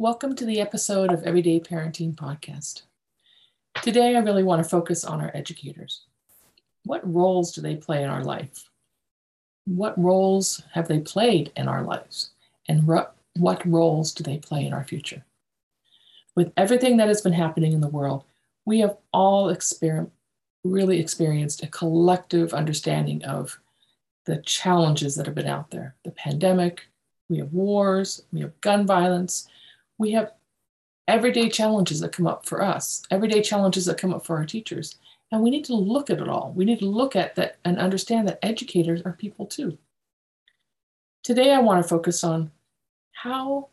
Welcome to the episode of Everyday Parenting Podcast. Today, I really want to focus on our educators. What roles do they play in our life? What roles have they played in our lives? And what, roles do they play in our future? With everything that has been happening in the world, we have all exper- really experienced a collective understanding of the challenges that have been out there the pandemic, we have wars, we have gun violence, we have everyday challenges that come up for us, everyday challenges that come up for our teachers. And we need to look at it all. We need to look at that and understand that educators are people too. Today, I want to focus on how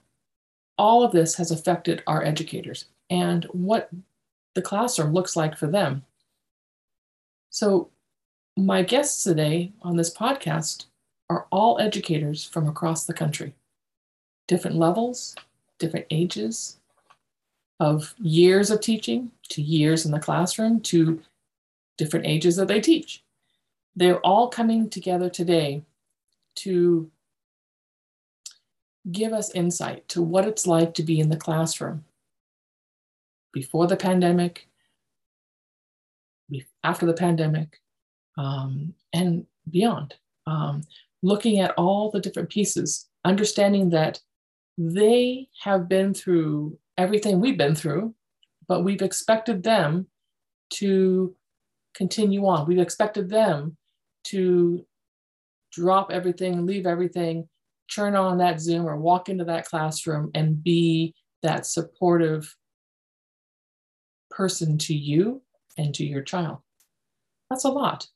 all of this has affected our educators and what the classroom looks like for them. So, my guests today on this podcast are all educators from across the country, different levels, different ages of years of teaching to years in the classroom to different ages that they teach. They're all coming together today to give us insight to what it's like to be in the classroom before the pandemic, after the pandemic, um, and beyond. Um, looking at all the different pieces, understanding that they have been through everything we've been through, but we've expected them to continue on. We've expected them to drop everything, leave everything, turn on that Zoom or walk into that classroom and be that supportive person to you and to your child. That's a lot.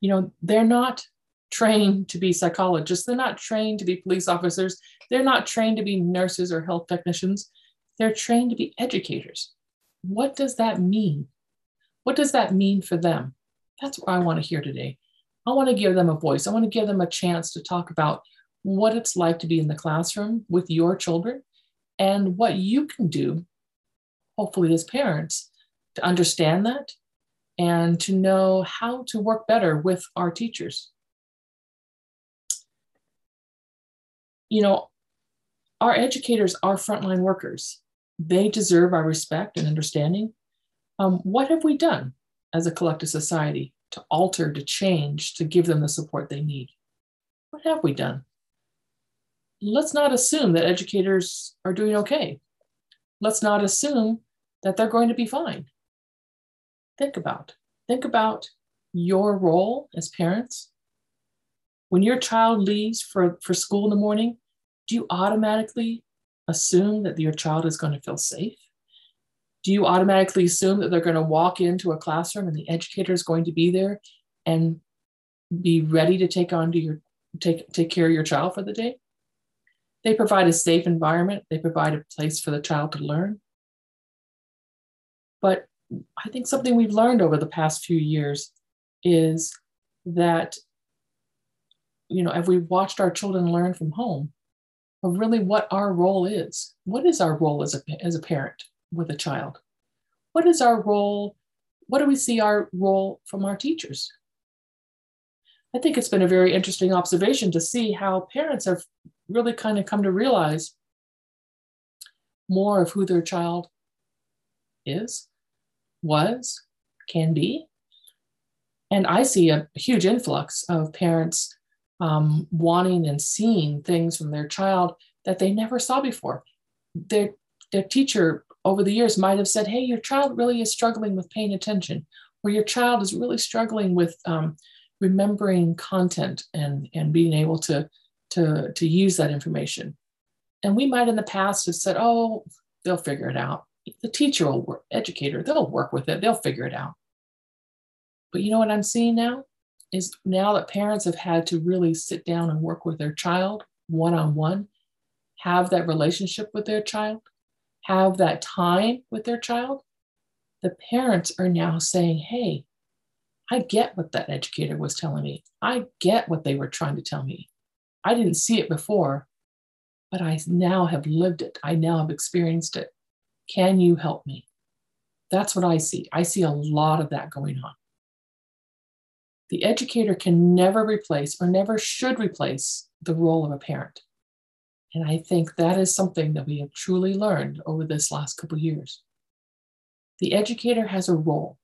You know, they're not trained to be psychologists. They're not trained to be police officers. They're not trained to be nurses or health technicians. They're trained to be educators. What does that mean? What does that mean for them? That's what I want to hear today. I want to give them a voice. I want to give them a chance to talk about what it's like to be in the classroom with your children and what you can do, hopefully, as parents, to understand that and to know how to work better with our teachers. You know, our educators are frontline workers. They deserve our respect and understanding. Um, what have we done as a collective society to alter, to change, to give them the support they need? What have we done? Let's not assume that educators are doing okay. Let's not assume that they're going to be fine. Think about, think about your role as parents when your child leaves for, for school in the morning, do you automatically assume that your child is going to feel safe? Do you automatically assume that they're going to walk into a classroom and the educator is going to be there and be ready to take on to your take take care of your child for the day? They provide a safe environment, they provide a place for the child to learn. But I think something we've learned over the past few years is that you know, have we watched our children learn from home of really what our role is? What is our role as a, as a parent with a child? What is our role? What do we see our role from our teachers? I think it's been a very interesting observation to see how parents have really kind of come to realize more of who their child is, was, can be. And I see a huge influx of parents um, wanting and seeing things from their child that they never saw before. Their, their teacher over the years might have said, Hey, your child really is struggling with paying attention, or your child is really struggling with um, remembering content and, and being able to, to, to use that information. And we might in the past have said, Oh, they'll figure it out. The teacher will work, educator, they'll work with it, they'll figure it out. But you know what I'm seeing now? Is now that parents have had to really sit down and work with their child one on one, have that relationship with their child, have that time with their child, the parents are now saying, Hey, I get what that educator was telling me. I get what they were trying to tell me. I didn't see it before, but I now have lived it. I now have experienced it. Can you help me? That's what I see. I see a lot of that going on. The educator can never replace or never should replace the role of a parent. And I think that is something that we have truly learned over this last couple years. The educator has a role,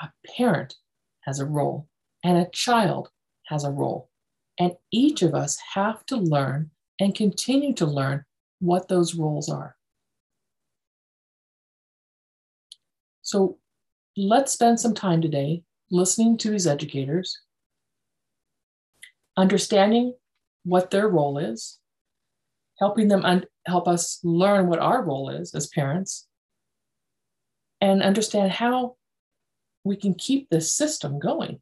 a parent has a role, and a child has a role. And each of us have to learn and continue to learn what those roles are. So let's spend some time today listening to these educators, understanding what their role is, helping them un- help us learn what our role is as parents, and understand how we can keep this system going.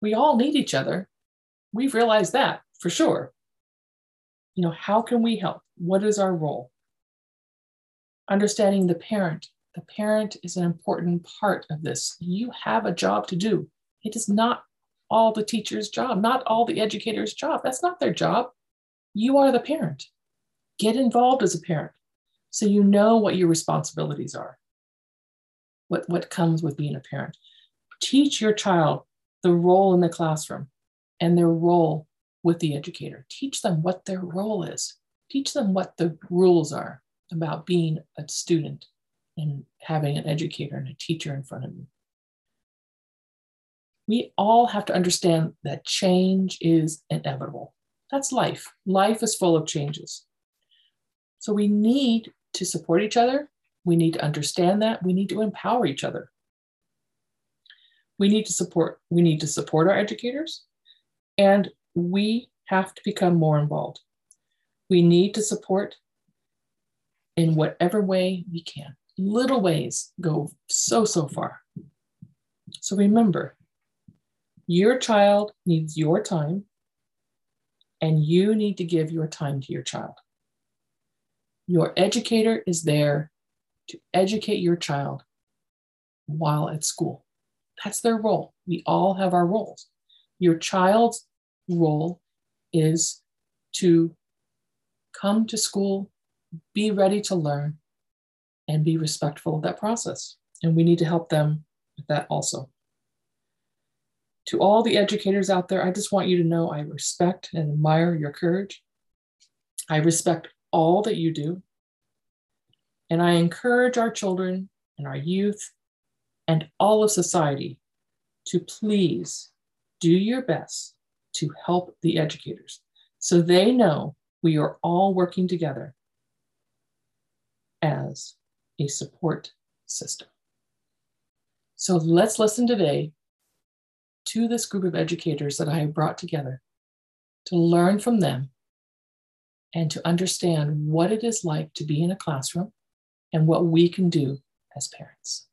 We all need each other. We've realized that for sure. You know, how can we help? What is our role? Understanding the parent. The parent is an important part of this. You have a job to do. It is not all the teacher's job, not all the educator's job. That's not their job. You are the parent. Get involved as a parent so you know what your responsibilities are, what, what comes with being a parent. Teach your child the role in the classroom and their role with the educator. Teach them what their role is. Teach them what the rules are about being a student and having an educator and a teacher in front of you. We all have to understand that change is inevitable. That's life. Life is full of changes. So we need to support each other. We need to understand that. We need to empower each other. We need to support, we need to support our educators and we have to become more involved. We need to support in whatever way we can. Little ways go so, so far. So remember, your child needs your time, and you need to give your time to your child. Your educator is there to educate your child while at school. That's their role. We all have our roles. Your child's role is to come to school, be ready to learn, and be respectful of that process. And we need to help them with that also. To all the educators out there, I just want you to know I respect and admire your courage. I respect all that you do. And I encourage our children and our youth and all of society to please do your best to help the educators so they know we are all working together as a support system. So let's listen today to this group of educators that I have brought together to learn from them and to understand what it is like to be in a classroom and what we can do as parents.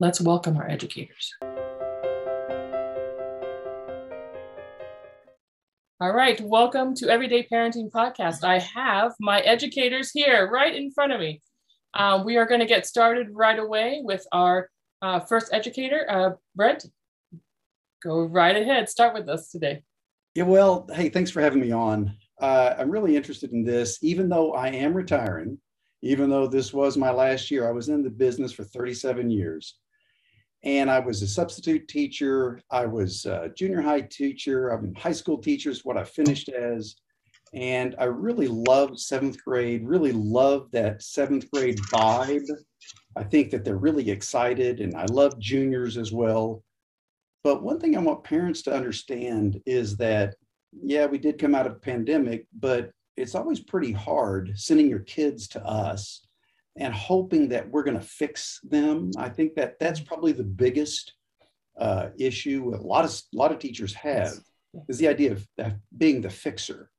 Let's welcome our educators. All right, welcome to Everyday Parenting Podcast. I have my educators here right in front of me. Uh, we are going to get started right away with our uh, first educator, uh, Brent. Go right ahead. Start with us today. Yeah, well, hey, thanks for having me on. Uh, I'm really interested in this, even though I am retiring, even though this was my last year. I was in the business for 37 years and I was a substitute teacher. I was a junior high teacher. I'm high school teacher is what I finished as. And I really loved seventh grade, really loved that seventh grade vibe. I think that they're really excited, and I love juniors as well. But one thing I want parents to understand is that, yeah, we did come out of a pandemic, but it's always pretty hard sending your kids to us and hoping that we're going to fix them. I think that that's probably the biggest uh, issue a lot of a lot of teachers have is the idea of being the fixer.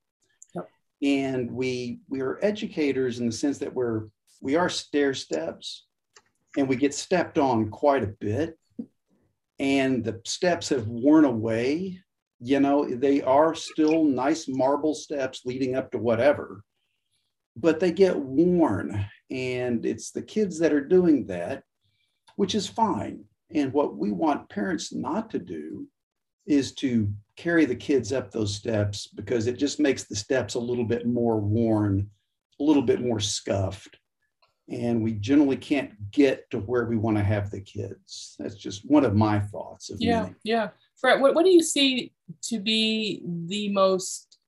And we we are educators in the sense that we're we are stair steps, and we get stepped on quite a bit, and the steps have worn away. You know, they are still nice marble steps leading up to whatever, but they get worn and it's the kids that are doing that, which is fine. And what we want parents not to do is to carry the kids up those steps because it just makes the steps a little bit more worn, a little bit more scuffed. And we generally can't get to where we want to have the kids. That's just one of my thoughts. Of yeah, many. yeah. Fred, what, what do you see to be the most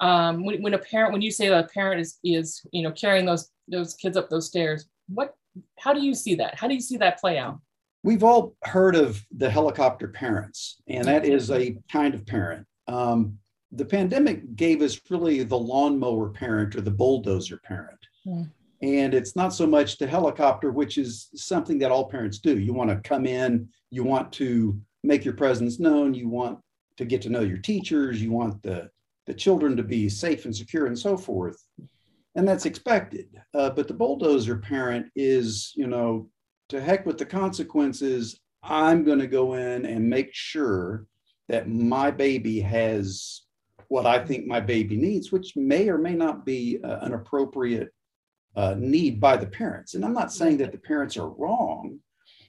um, when, when a parent when you say that a parent is is you know carrying those those kids up those stairs what how do you see that how do you see that play out we've all heard of the helicopter parents and that is a kind of parent um, the pandemic gave us really the lawnmower parent or the bulldozer parent mm. and it's not so much the helicopter which is something that all parents do you want to come in you want to make your presence known you want to get to know your teachers you want the the children to be safe and secure and so forth. And that's expected. Uh, but the bulldozer parent is, you know, to heck with the consequences. I'm going to go in and make sure that my baby has what I think my baby needs, which may or may not be uh, an appropriate uh, need by the parents. And I'm not saying that the parents are wrong.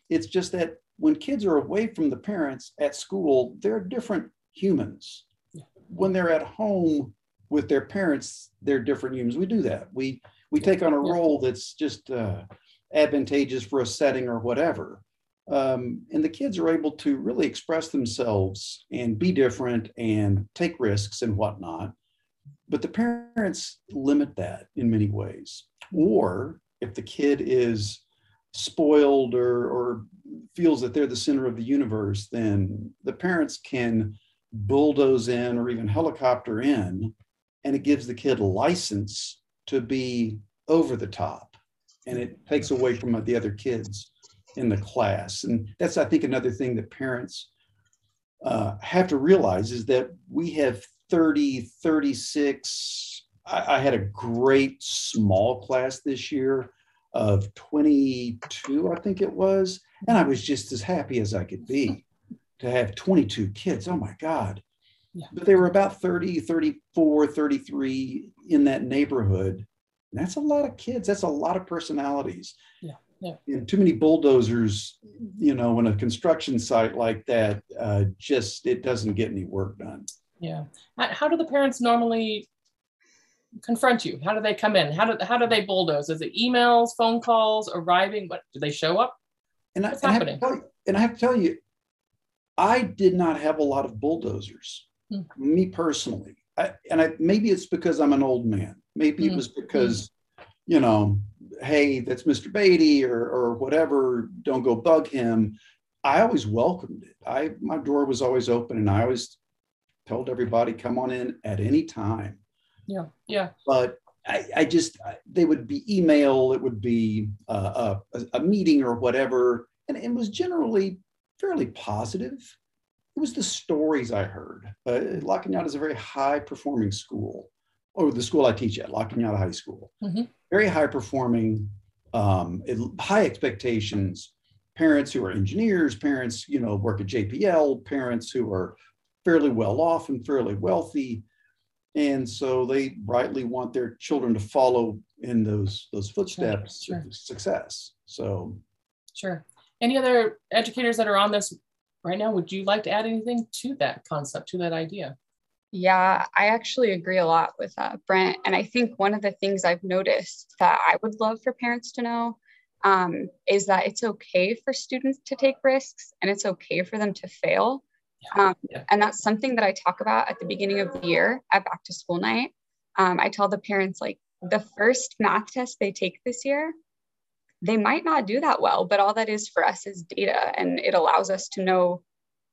It's just that when kids are away from the parents at school, they're different humans when they're at home with their parents, they're different humans. We do that. We we take on a role that's just uh, advantageous for a setting or whatever. Um, and the kids are able to really express themselves and be different and take risks and whatnot. But the parents limit that in many ways. Or if the kid is spoiled or, or feels that they're the center of the universe, then the parents can bulldoze in or even helicopter in, and it gives the kid license to be over the top. And it takes away from the other kids in the class. And that's, I think, another thing that parents uh, have to realize is that we have 30, 36. I, I had a great small class this year of 22, I think it was. And I was just as happy as I could be to have 22 kids. Oh my God. Yeah. But they were about 30, 34, 33 in that neighborhood. And that's a lot of kids. That's a lot of personalities. Yeah. Yeah. And too many bulldozers, you know, in a construction site like that, uh, just it doesn't get any work done. Yeah. How do the parents normally confront you? How do they come in? How do how do they bulldoze? Is it emails, phone calls, arriving? What do they show up? And What's I, happening? I, you, and I have to tell you, I did not have a lot of bulldozers, mm. me personally. I, and I, maybe it's because I'm an old man. Maybe mm. it was because, you know, hey, that's Mr. Beatty or, or whatever, don't go bug him. I always welcomed it. I my door was always open and I always told everybody, come on in at any time. Yeah, yeah. But I, I just, they would be email, it would be uh, a, a meeting or whatever. And it was generally fairly positive. It was the stories I heard. Uh, La Cañada is a very high performing school, or the school I teach at, La Cañada High School. Mm-hmm. Very high performing, um, high expectations. Parents who are engineers, parents you know work at JPL, parents who are fairly well off and fairly wealthy, and so they rightly want their children to follow in those those footsteps sure. of success. So, sure. Any other educators that are on this right now, would you like to add anything to that concept, to that idea? Yeah, I actually agree a lot with uh, Brent. And I think one of the things I've noticed that I would love for parents to know um, is that it's okay for students to take risks and it's okay for them to fail. Yeah. Um, yeah. And that's something that I talk about at the beginning of the year at back to school night. Um, I tell the parents, like, the first math test they take this year, they might not do that well, but all that is for us is data and it allows us to know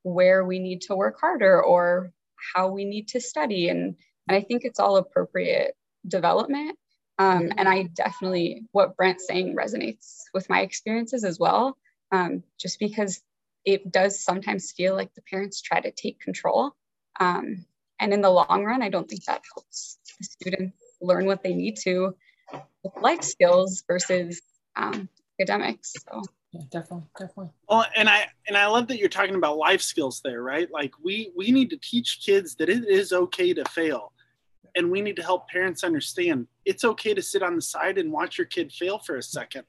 where we need to work harder or how we need to study. And, and I think it's all appropriate development. Um, and I definitely, what Brent's saying resonates with my experiences as well, um, just because it does sometimes feel like the parents try to take control. Um, and in the long run, I don't think that helps the students learn what they need to with life skills versus um, academics. So yeah, definitely, definitely. Well, and I and I love that you're talking about life skills there, right? Like we we need to teach kids that it is okay to fail, and we need to help parents understand it's okay to sit on the side and watch your kid fail for a second.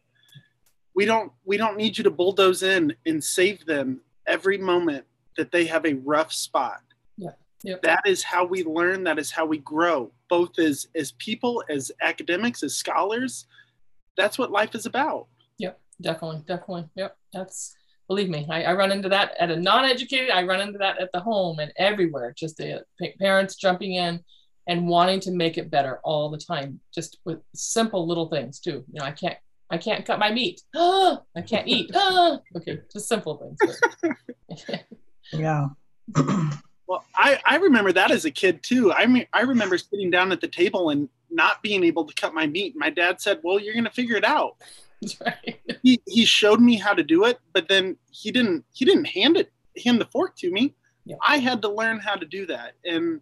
We don't we don't need you to bulldoze in and save them every moment that they have a rough spot. Yeah. Yep. That is how we learn. That is how we grow, both as as people, as academics, as scholars, that's what life is about. Yep, definitely, definitely. Yep, that's believe me, I, I run into that at a non-educated. I run into that at the home and everywhere. Just the parents jumping in and wanting to make it better all the time, just with simple little things too. You know, I can't I can't cut my meat. I can't eat. okay, just simple things. yeah. well, I, I remember that as a kid too. I mean, I remember sitting down at the table and not being able to cut my meat. My dad said, "Well, you're going to figure it out." Right. He he showed me how to do it, but then he didn't he didn't hand it hand the fork to me. Yeah. I had to learn how to do that, and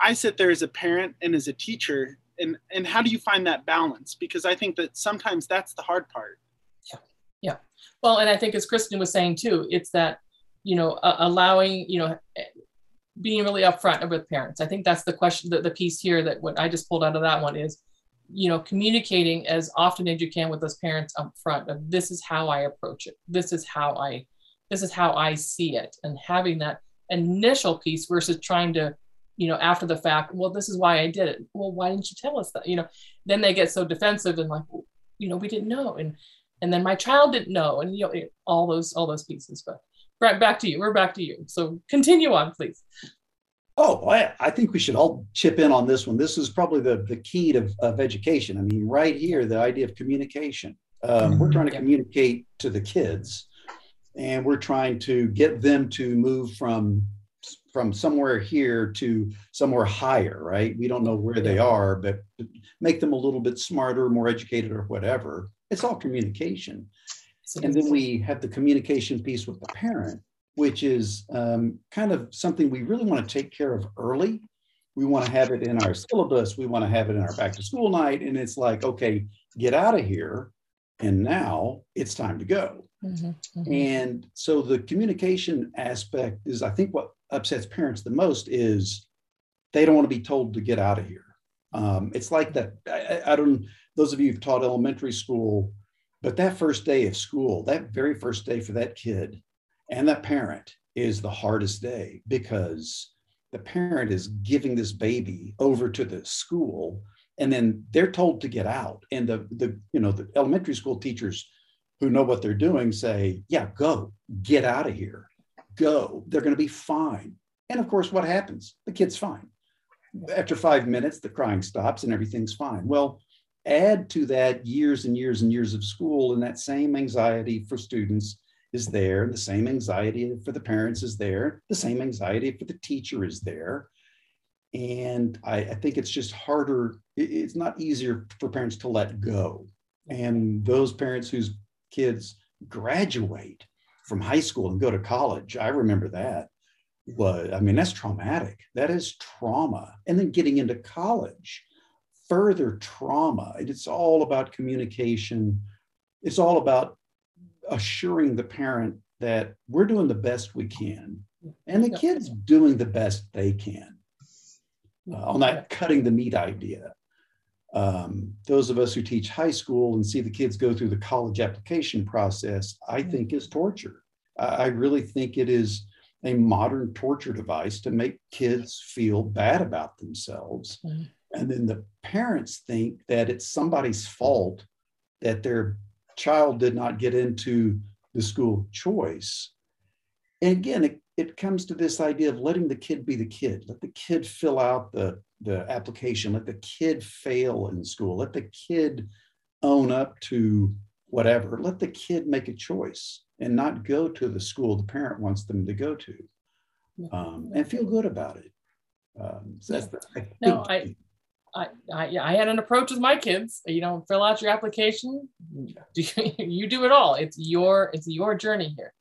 I sit there as a parent and as a teacher, and and how do you find that balance? Because I think that sometimes that's the hard part. Yeah, yeah. Well, and I think as Kristen was saying too, it's that you know uh, allowing you know being really upfront with parents. I think that's the question, the, the piece here that what I just pulled out of that one is, you know, communicating as often as you can with those parents up front of this is how I approach it. This is how I, this is how I see it. And having that initial piece versus trying to you know, after the fact, well, this is why I did it. Well, why didn't you tell us that? You know, then they get so defensive and like, you know, we didn't know. And and then my child didn't know. And you know, all those, all those pieces. But right back to you. We're back to you. So continue on, please. Oh, I, I think we should all chip in on this one. This is probably the, the key to, of education. I mean, right here, the idea of communication. Um, we're trying to yeah. communicate to the kids and we're trying to get them to move from from somewhere here to somewhere higher, right? We don't know where they are, but make them a little bit smarter, more educated, or whatever. It's all communication. And then we have the communication piece with the parent, which is um, kind of something we really want to take care of early. We want to have it in our syllabus. We want to have it in our back to school night. And it's like, okay, get out of here. And now it's time to go. Mm-hmm, mm-hmm. And so the communication aspect is, I think, what upsets parents the most is they don't want to be told to get out of here. Um, it's like that. I, I, don't. Those of you who've taught elementary school, but that first day of school, that very first day for that kid and that parent is the hardest day because the parent is giving this baby over to the school, and then they're told to get out. And the the you know the elementary school teachers who know what they're doing say, "Yeah, go, get out of here." go. They're going to be fine. And of course, what happens? The kid's fine. After five minutes, the crying stops and everything's fine. Well, add to that years and years and years of school, and that same anxiety for students is there. The same anxiety for the parents is there. The same anxiety for the teacher is there. And I, I think it's just harder. It's not easier for parents to let go. And those parents whose kids graduate from high school and go to college. I remember that was, I mean, that's traumatic. That is trauma. And then getting into college, further trauma. It's all about communication. It's all about assuring the parent that we're doing the best we can and the kid's doing the best they can uh, on that cutting the meat idea. Um, those of us who teach high school and see the kids go through the college application process, I think is torture. I really think it is a modern torture device to make kids feel bad about themselves. Mm. And then the parents think that it's somebody's fault that their child did not get into the school choice. And again, it, it comes to this idea of letting the kid be the kid. Let the kid fill out the the application, let the kid fail in school, let the kid own up to whatever, let the kid make a choice and not go to the school the parent wants them to go to um, and feel good about it. Um, so that's the, I no, I, I, I, I had an approach with my kids. You know, fill out your application. you do it all. It's your, it's your journey here.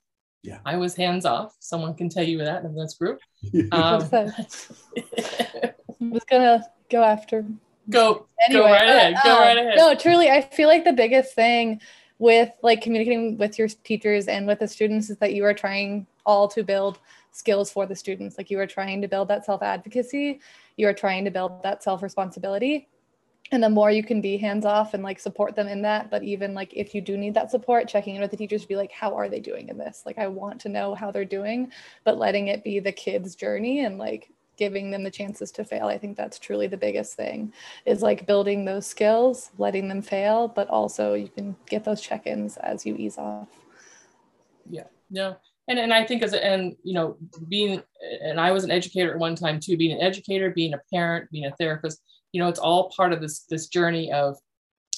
Yeah. I was hands off. Someone can tell you that in this group. Um, was gonna go after. Go. Anyway, go right ahead. Go um, right ahead. No, truly, I feel like the biggest thing with like communicating with your teachers and with the students is that you are trying all to build skills for the students. Like you are trying to build that self advocacy. You are trying to build that self responsibility and the more you can be hands off and like support them in that but even like if you do need that support checking in with the teachers be like how are they doing in this like i want to know how they're doing but letting it be the kids journey and like giving them the chances to fail. I think that's truly the biggest thing is like building those skills, letting them fail, but also you can get those check-ins as you ease off. Yeah. Yeah. And and I think as and you know being and I was an educator at one time too. Being an educator, being a parent, being a therapist, you know, it's all part of this this journey of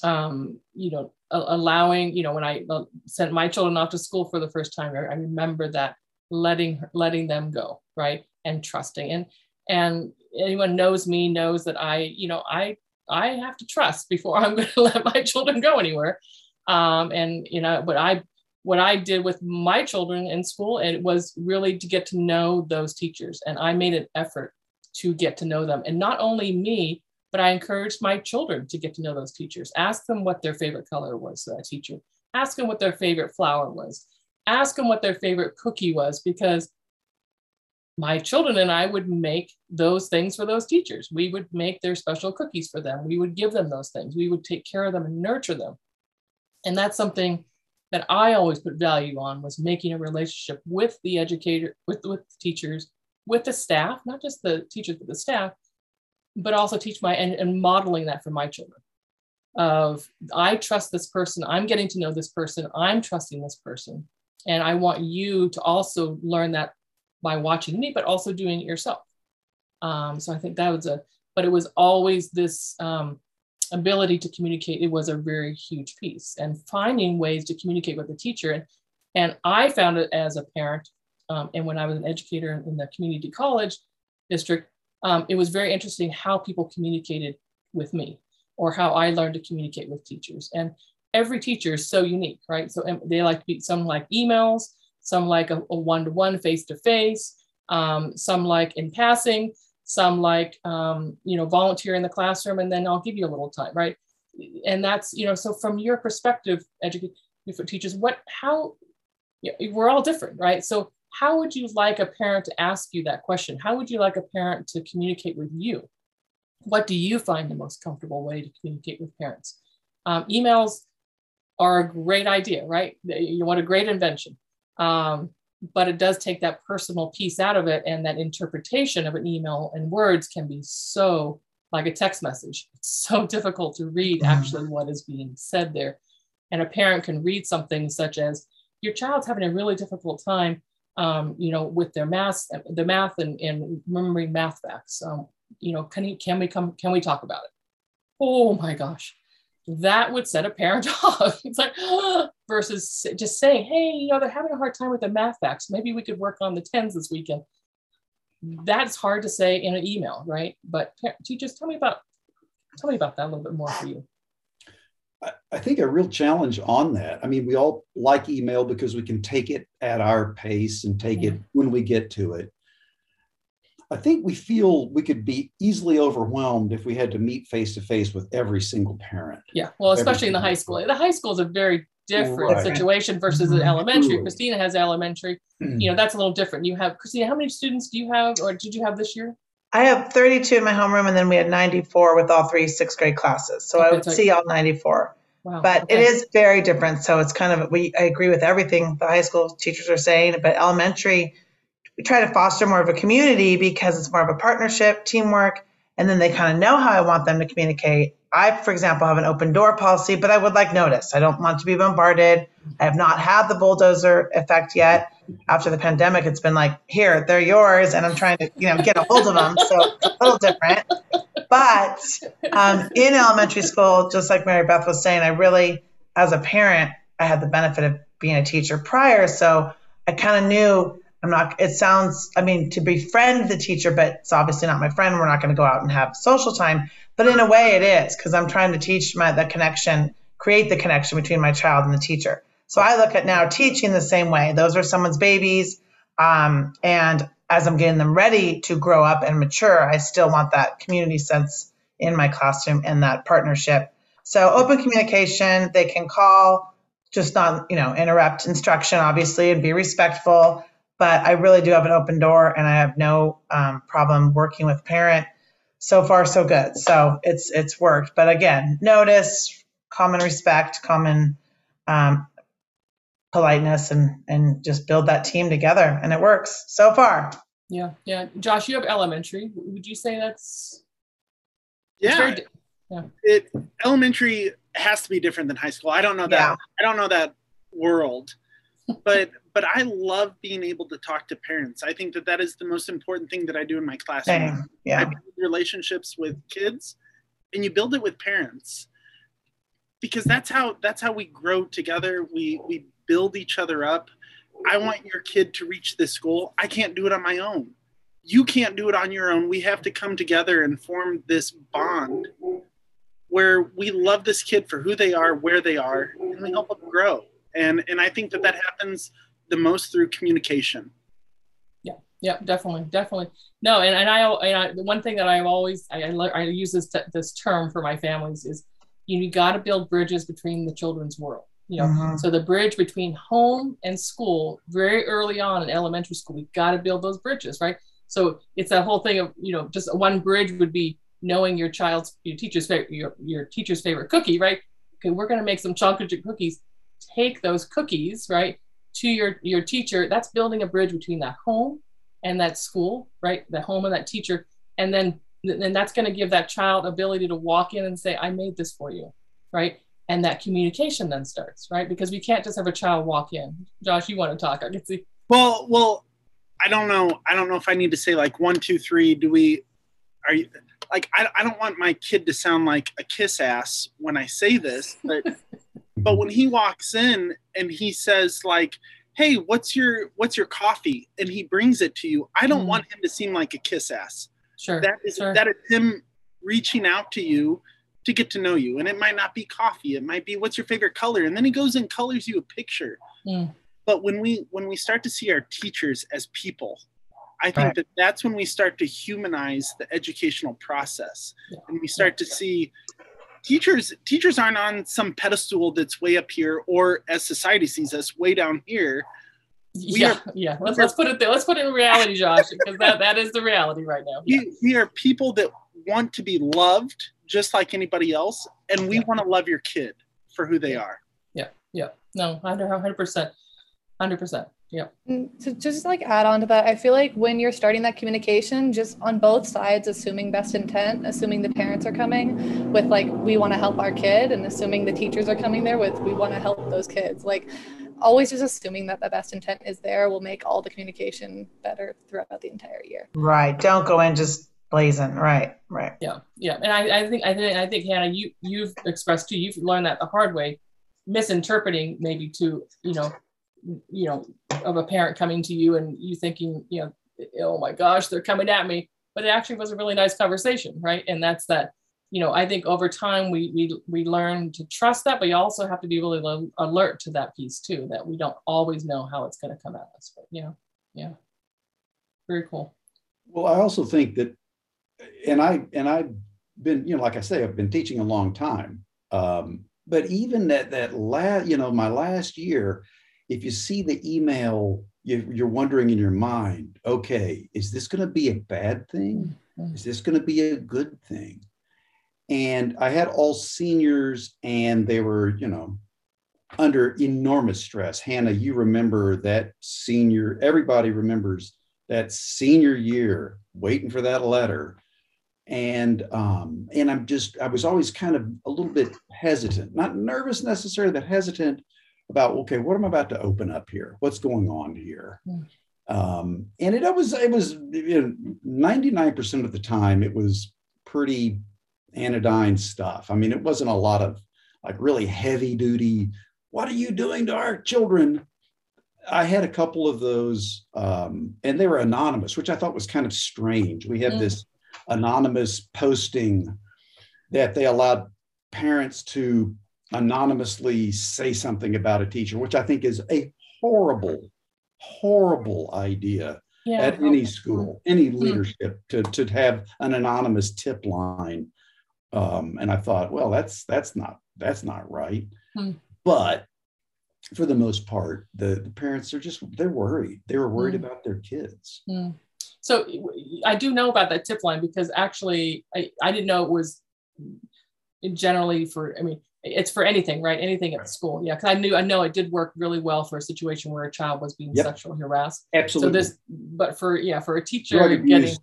um, you know allowing you know when I uh, sent my children off to school for the first time, I remember that letting letting them go right and trusting and and anyone knows me knows that I you know I I have to trust before I'm going to let my children go anywhere. Um, and you know, but I what I did with my children in school, it was really to get to know those teachers. And I made an effort to get to know them. And not only me, but I encouraged my children to get to know those teachers. Ask them what their favorite color was, that teacher. Ask them what their favorite flower was. Ask them what their favorite cookie was, because my children and I would make those things for those teachers. We would make their special cookies for them. We would give them those things. We would take care of them and nurture them. And that's something that I always put value on was making a relationship with the educator, with, with the teachers, with the staff, not just the teachers, but the staff, but also teach my and, and modeling that for my children. Of I trust this person, I'm getting to know this person, I'm trusting this person. And I want you to also learn that by watching me, but also doing it yourself. Um, so I think that was a, but it was always this um, ability to communicate, it was a very huge piece and finding ways to communicate with the teacher. And, and I found it as a parent, um, and when I was an educator in the community college district, um, it was very interesting how people communicated with me or how I learned to communicate with teachers. And every teacher is so unique, right? So they like to be, some like emails, some like a one to one, face to face, some like in passing, some like um, you know volunteer in the classroom and then i'll give you a little time right? And that's you know so from your perspective educate teachers what how you know, we're all different right? So how would you like a parent to ask you that question? How would you like a parent to communicate with you? What do you find the most comfortable way to communicate with parents? Um, emails are a great idea right? You want a great invention. Um, but it does take that personal piece out of it and that interpretation of an email and words can be so like a text message it's so difficult to read mm-hmm. actually what is being said there and a parent can read something such as your child's having a really difficult time um, you know with their math the math and, and remembering math facts um, you know can, you, can we come can we talk about it oh my gosh that would set a parent off. It's like versus just saying, hey, you know, they're having a hard time with the math facts. Maybe we could work on the tens this weekend. That's hard to say in an email, right? But teachers, tell me about tell me about that a little bit more for you. I think a real challenge on that. I mean, we all like email because we can take it at our pace and take it when we get to it. I think we feel we could be easily overwhelmed if we had to meet face to face with every single parent. Yeah, well, especially in the high school. The high school is a very different right. situation versus mm-hmm. elementary. Christina has elementary. Mm-hmm. You know, that's a little different. You have Christina. How many students do you have, or did you have this year? I have 32 in my homeroom, and then we had 94 with all three sixth grade classes. So okay, I would so see all 94. Wow, but okay. it is very different. So it's kind of we. I agree with everything the high school teachers are saying, but elementary we try to foster more of a community because it's more of a partnership, teamwork, and then they kind of know how I want them to communicate. I, for example, have an open door policy, but I would like notice. I don't want to be bombarded. I have not had the bulldozer effect yet. After the pandemic, it's been like, here, they're yours, and I'm trying to, you know, get a hold of them. So it's a little different. But um, in elementary school, just like Mary Beth was saying, I really, as a parent, I had the benefit of being a teacher prior, so I kind of knew I'm not, it sounds, I mean, to befriend the teacher, but it's obviously not my friend. We're not going to go out and have social time. But in a way, it is because I'm trying to teach my, the connection, create the connection between my child and the teacher. So I look at now teaching the same way. Those are someone's babies. Um, and as I'm getting them ready to grow up and mature, I still want that community sense in my classroom and that partnership. So open communication, they can call, just not, you know, interrupt instruction, obviously, and be respectful but I really do have an open door and I have no um, problem working with parent. So far, so good. So it's it's worked. But again, notice, common respect, common um, politeness, and and just build that team together, and it works so far. Yeah, yeah. Josh, you have elementary. Would you say that's? Yeah. yeah. It elementary has to be different than high school. I don't know that. Yeah. I don't know that world but but I love being able to talk to parents. I think that that is the most important thing that I do in my classroom. Same. Yeah. I build relationships with kids, and you build it with parents because that's how that's how we grow together. We we build each other up. I want your kid to reach this goal. I can't do it on my own. You can't do it on your own. We have to come together and form this bond where we love this kid for who they are, where they are, and we help them grow. And and I think that that happens the most through communication. Yeah, yeah, definitely, definitely. No, and, and I, and I the one thing that I've always I, I, I use this t- this term for my families is you, you got to build bridges between the children's world. You know, mm-hmm. so the bridge between home and school very early on in elementary school, we got to build those bridges, right? So it's that whole thing of you know just one bridge would be knowing your child's your teacher's favorite your, your teacher's favorite cookie, right? Okay, we're going to make some chocolate chip cookies. Take those cookies, right, to your your teacher that's building a bridge between that home and that school right the home and that teacher. And then then that's going to give that child ability to walk in and say i made this for you right? And that communication then starts right? Because we can't just have a child walk in. Josh you want to talk i can see. Well well i don't know i don't know if i need to say like one two three do we are you like i, I don't want my kid to sound like a kiss ass when i say this but but when he walks in and he says like hey what's your what's your coffee and he brings it to you i don't mm. want him to seem like a kiss ass sure that is sure. that is him reaching out to you to get to know you and it might not be coffee it might be what's your favorite color and then he goes and colors you a picture mm. but when we when we start to see our teachers as people i think right. that that's when we start to humanize the educational process yeah. and we start to see teachers teachers aren't on some pedestal that's way up here or as society sees us way down here we yeah, are, yeah. Let's, let's put it there. Let's put it in reality, Josh, because that, that is the reality right now. Yeah. We, we are people that want to be loved just like anybody else, and we yeah. want to love your kid for who they are. Yeah, yeah. No, 100 percent, hundred percent. Yeah. To just like add on to that, I feel like when you're starting that communication, just on both sides, assuming best intent, assuming the parents are coming with like, we want to help our kid, and assuming the teachers are coming there with, we want to help those kids. Like, always just assuming that the best intent is there will make all the communication better throughout the entire year. Right. Don't go in just blazing. Right. Right. Yeah. Yeah. And I, I think, I think, I think, Hannah, you, you've expressed too, you've learned that the hard way, misinterpreting maybe to, you know, you know, of a parent coming to you and you thinking, you know, oh my gosh, they're coming at me. But it actually was a really nice conversation, right? And that's that, you know, I think over time we we we learn to trust that, but you also have to be really alert to that piece too, that we don't always know how it's going to come at us. But know, yeah, very cool. Well, I also think that, and I and I've been, you know, like I say, I've been teaching a long time. Um, but even that that last, you know, my last year, if you see the email, you, are wondering in your mind, okay, is this going to be a bad thing? Mm-hmm. Is this going to be a good thing? And I had all seniors, and they were, you know, under enormous stress. Hannah, you remember that senior, everybody remembers that senior year waiting for that letter. And um, and I'm just I was always kind of a little bit hesitant, not nervous necessarily, but hesitant about okay what am i about to open up here? What's going on here? Mm. um, and it, it, was it was you know, 99% of the time it was pretty anodyne stuff. I mean it wasn't a lot of like really heavy duty what are you doing to our children? I had a couple of those um, and they were anonymous which i thought was kind of strange. We have mm. this anonymous posting that they allowed parents to anonymously say something about a teacher, which I think is a horrible, horrible idea yeah. at any school, any mm-hmm. leadership to, to have an anonymous tip line. Um, and I thought, well, that's that's not that's not right. Hmm. But for the most part, the, the parents are just they're worried. They were worried hmm. about their kids. Hmm. So I do know about that tip line because actually I, I didn't know it was generally for I mean it's for anything, right? Anything at school. Yeah. Cause I knew, I know it did work really well for a situation where a child was being yep. sexually harassed. Absolutely. So this, but for, yeah, for a teacher Drug getting,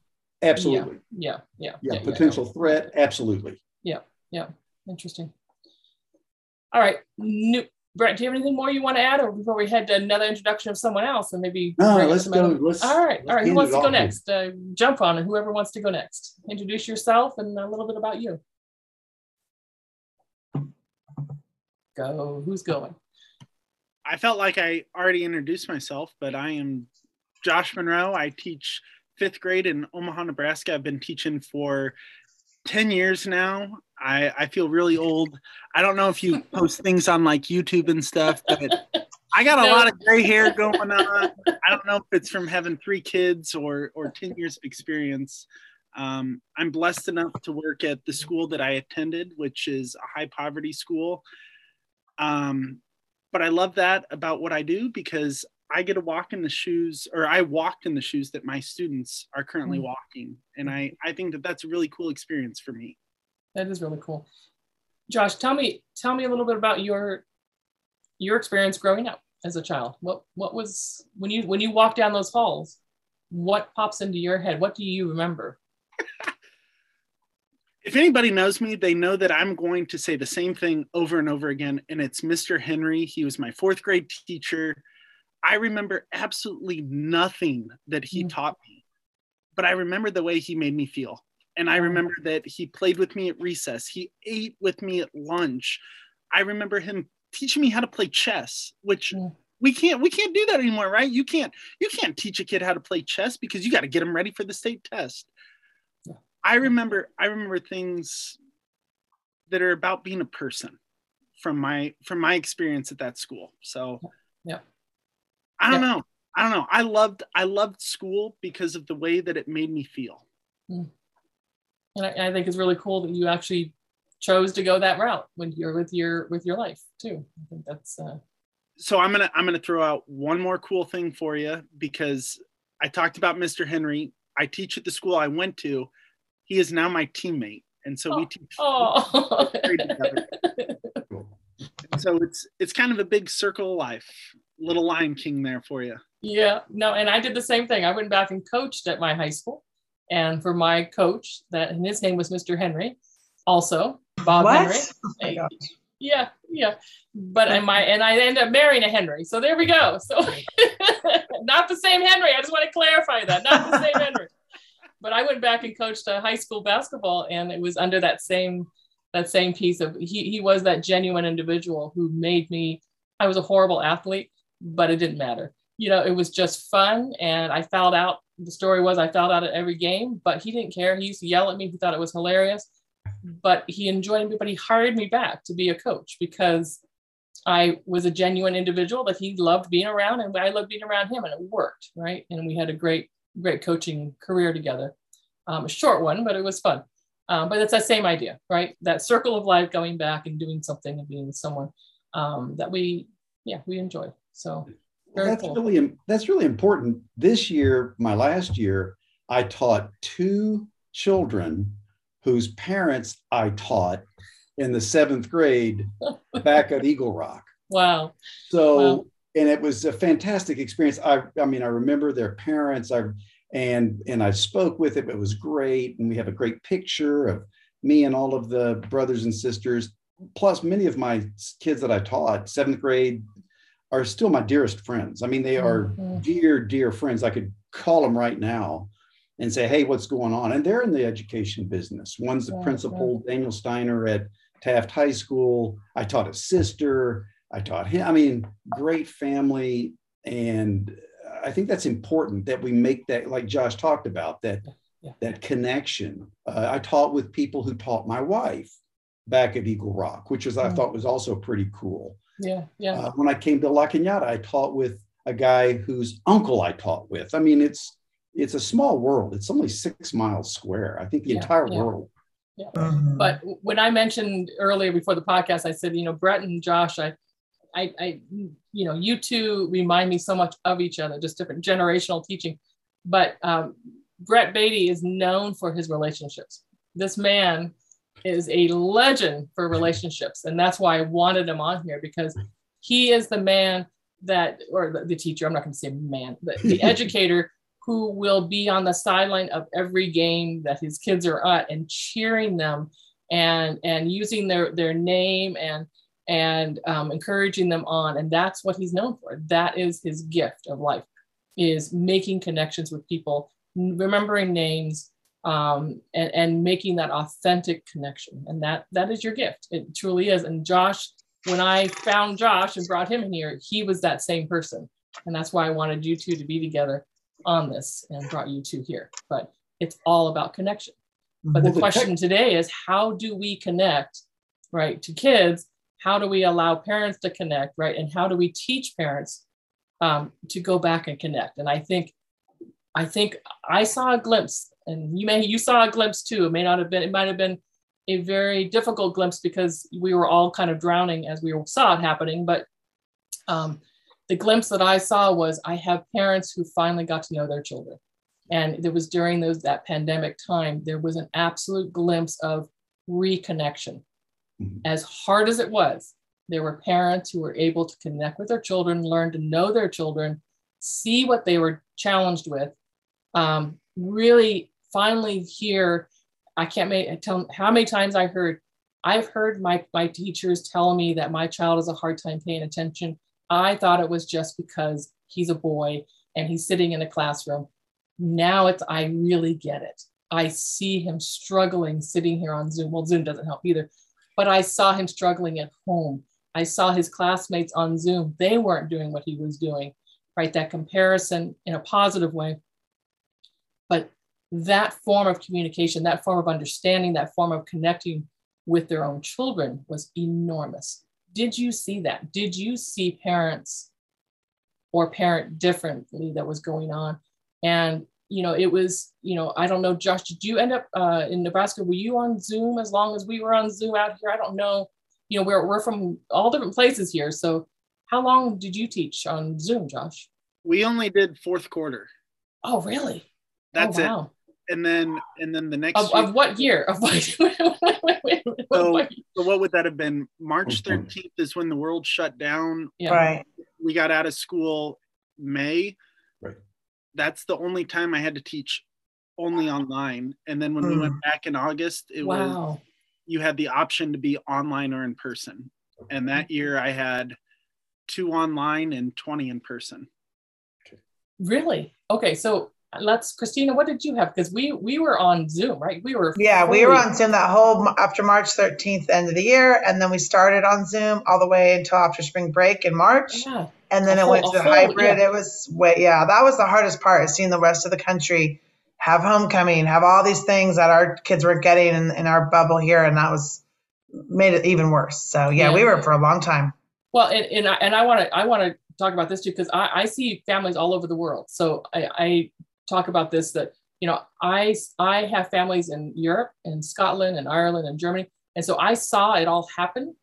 absolutely. Yeah. Yeah. Yeah. yeah potential yeah. threat. Absolutely. Yeah. Yeah. Interesting. All right. New, Brett, do you have anything more you want to add, or before we head to another introduction of someone else, and maybe? No, let's go. Let's, all right, all right. Who wants to go next? Uh, jump on, and whoever wants to go next. Introduce yourself and a little bit about you. Go. Who's going? I felt like I already introduced myself, but I am Josh Monroe. I teach fifth grade in Omaha, Nebraska. I've been teaching for 10 years now. I, I feel really old. I don't know if you post things on like YouTube and stuff, but I got a no. lot of gray hair going on. I don't know if it's from having three kids or, or 10 years of experience. Um, I'm blessed enough to work at the school that I attended, which is a high poverty school. Um, but I love that about what I do because I get to walk in the shoes, or I walked in the shoes that my students are currently mm. walking, and I I think that that's a really cool experience for me. That is really cool. Josh, tell me tell me a little bit about your your experience growing up as a child. What what was when you when you walk down those halls? What pops into your head? What do you remember? if anybody knows me, they know that I'm going to say the same thing over and over again, and it's Mr. Henry. He was my fourth grade teacher. I remember absolutely nothing that he mm. taught me, but I remember the way he made me feel. And I remember that he played with me at recess, he ate with me at lunch. I remember him teaching me how to play chess, which we can't we can't do that anymore, right? You can't you can't teach a kid how to play chess because you got to get them ready for the state test. I remember I remember things that are about being a person from my from my experience at that school. So yeah. I don't yeah. know. I don't know. I loved I loved school because of the way that it made me feel. Mm. And I, I, think it's really cool that you actually chose to go that route when you're with your with your life too. I think that's uh... so I'm gonna I'm gonna throw out one more cool thing for you because I talked about Mr. Henry. I teach at the school I went to. He is now my teammate. And so we oh, teach oh. together. so it's it's kind of a big circle of life little Lion King there for you. Yeah, no, and I did the same thing. I went back and coached at my high school, and for my coach, that and his name was Mr. Henry, also Bob what? Henry. Oh yeah, yeah. But I my and I ended up marrying a Henry. So there we go. So not the same Henry. I just want to clarify that. Not the same Henry. But I went back and coached a high school basketball, and it was under that same that same piece of he he was that genuine individual who made me. I was a horrible athlete, but it didn't matter. You know, it was just fun. And I fouled out. The story was I fouled out at every game, but he didn't care. He used to yell at me. He thought it was hilarious, but he enjoyed me. But he hired me back to be a coach because I was a genuine individual that he loved being around, and I loved being around him, and it worked, right? And we had a great, great coaching career together. Um, a short one, but it was fun. Um, but it's that same idea, right? That circle of life, going back and doing something and being someone um, that we, yeah, we enjoy. So that's cool. really that's really important. This year, my last year, I taught two children whose parents I taught in the seventh grade back at Eagle Rock. Wow. So wow. and it was a fantastic experience. I I mean, I remember their parents. I and and I spoke with it. It was great, and we have a great picture of me and all of the brothers and sisters. Plus, many of my kids that I taught, seventh grade, are still my dearest friends. I mean, they are mm-hmm. dear, dear friends. I could call them right now and say, hey, what's going on? And they're in the education business. One's the yeah, principal, yeah. Daniel Steiner at Taft High School. I taught his sister. I taught him. I mean, great family. And I think that's important that we make that, like Josh talked about, that yeah. that connection. Uh, I taught with people who taught my wife back at Eagle Rock, which was I mm. thought was also pretty cool. Yeah, yeah. Uh, when I came to La Cañada, I taught with a guy whose uncle I taught with. I mean, it's it's a small world. It's only six miles square. I think the yeah, entire yeah. world. Yeah. Mm-hmm. But when I mentioned earlier before the podcast, I said, you know, Brett and Josh, I, I, I, you know, you two remind me so much of each other, just different generational teaching. But um, Brett Beatty is known for his relationships. This man is a legend for relationships. And that's why I wanted him on here because he is the man that, or the, the teacher, I'm not going to say man, but the educator who will be on the sideline of every game that his kids are at and cheering them and, and using their, their name and, and um, encouraging them on. And that's what he's known for. That is his gift of life, is making connections with people, remembering names, um, and, and making that authentic connection. And that that is your gift. It truly is. And Josh, when I found Josh and brought him in here, he was that same person. And that's why I wanted you two to be together on this and brought you two here. But it's all about connection. But the question today is how do we connect, right, to kids how do we allow parents to connect right? And how do we teach parents um, to go back and connect? And i think i think i saw a glimpse and you may you saw a glimpse too. It may not have been it might have been a very difficult glimpse because we were all kind of drowning as we saw it happening but um, the glimpse that i saw was i have parents who finally got to know their children. And it was during those that pandemic time there was an absolute glimpse of reconnection. As hard as it was, there were parents who were able to connect with their children, learn to know their children, see what they were challenged with, um, really finally hear. I can't make tell how many times I heard. I've heard my my teachers tell me that my child has a hard time paying attention. I thought it was just because he's a boy and he's sitting in a classroom. Now it's I really get it. I see him struggling sitting here on Zoom. Well, Zoom doesn't help either, but I saw him struggling at home. I saw his classmates on Zoom. They weren't doing what he was doing, right? That comparison in a positive way. But that form of communication, that form of understanding, that form of connecting with their own children was enormous. Did you see that? Did you see parents or parent differently that was going on? And you know, it was, you know, I don't know, Josh, did you end up uh, in Nebraska? Were you on Zoom as long as we were on Zoom out here? I don't know. You know, we're, we're from all different places here. So how long did you teach on Zoom, Josh? We only did fourth quarter. Oh, really? That's oh, wow. it. And then, and then the next of, of what year? Of what? so, so what would that have been? March 13th is when the world shut down. Yeah. Right. We got out of school May that's the only time I had to teach only online. And then when mm. we went hmm. back in August, it wow. was you had the option to be online or in person. And that year I had two online and 20 in person. Really? Okay. So let's Christina, what did you have? Because we we were on Zoom, right? We were Yeah, fully... we were on Zoom that whole after March 13th end of the year. And then we started on Zoom all the way until after spring break in March. Yeah and then it went to the whole, hybrid. Yeah. It was way, yeah, that was the hardest part is seeing the rest of the country have homecoming, have all these things that our kids were getting in, in our bubble here, and that was made it even worse. So yeah, yeah. we were for a long time. Well, and and I, and I want to I want to talk about this too because I, I see families all over the world. So I, I talk about this that you know I I have families in Europe and Scotland and Ireland and Germany, and so I saw it all happen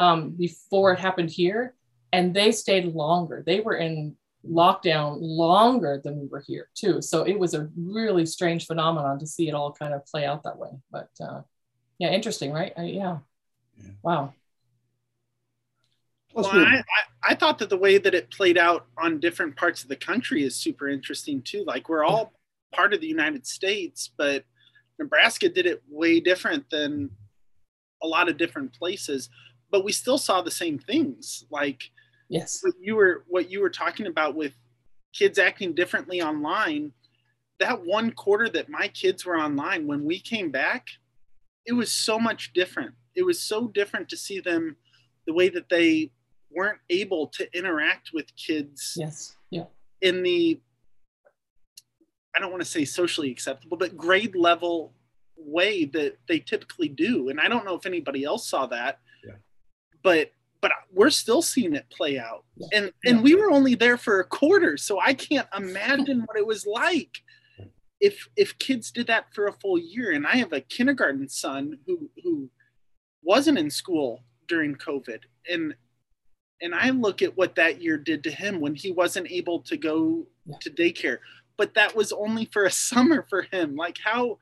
um, before it happened here and they stayed longer. They were in lockdown longer than we were here too. So it was a really strange phenomenon to see it all kind of play out that way. But uh, yeah, interesting, right? Uh, yeah. yeah. Wow. Well, I, I, I, thought that the way that it played out on different parts of the country is super interesting too. Like we're all part of the United States, but Nebraska did it way different than a lot of different places. But we still saw the same things. Like Yes. What you were what you were talking about with kids acting differently online, that one quarter that my kids were online when we came back, it was so much different. It was so different to see them the way that they weren't able to interact with kids. Yes. Yeah. In the I don't want to say socially acceptable, but grade level way that they typically do. And I don't know if anybody else saw that. Yeah. But but we're still seeing it play out. Yeah. And and we were only there for a quarter, so I can't imagine what it was like if if kids did that for a full year. And I have a kindergarten son who who wasn't in school during COVID, and and I look at what that year did to him when he wasn't able to go yeah. to daycare. But that was only for a summer for him. Like how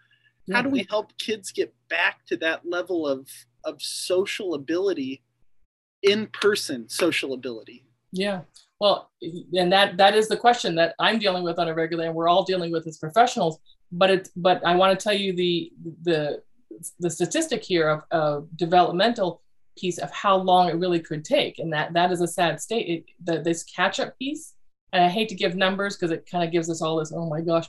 yeah. how do we help kids get back to that level of of social ability in-person social ability yeah well and that that is the question that i'm dealing with on a regular and we're all dealing with as professionals but it's but i want to tell you the the the statistic here of, of developmental piece of how long it really could take, and that that is a sad state. It, the, this catch up piece, and I hate to give numbers because it kind of gives us all this, oh my gosh,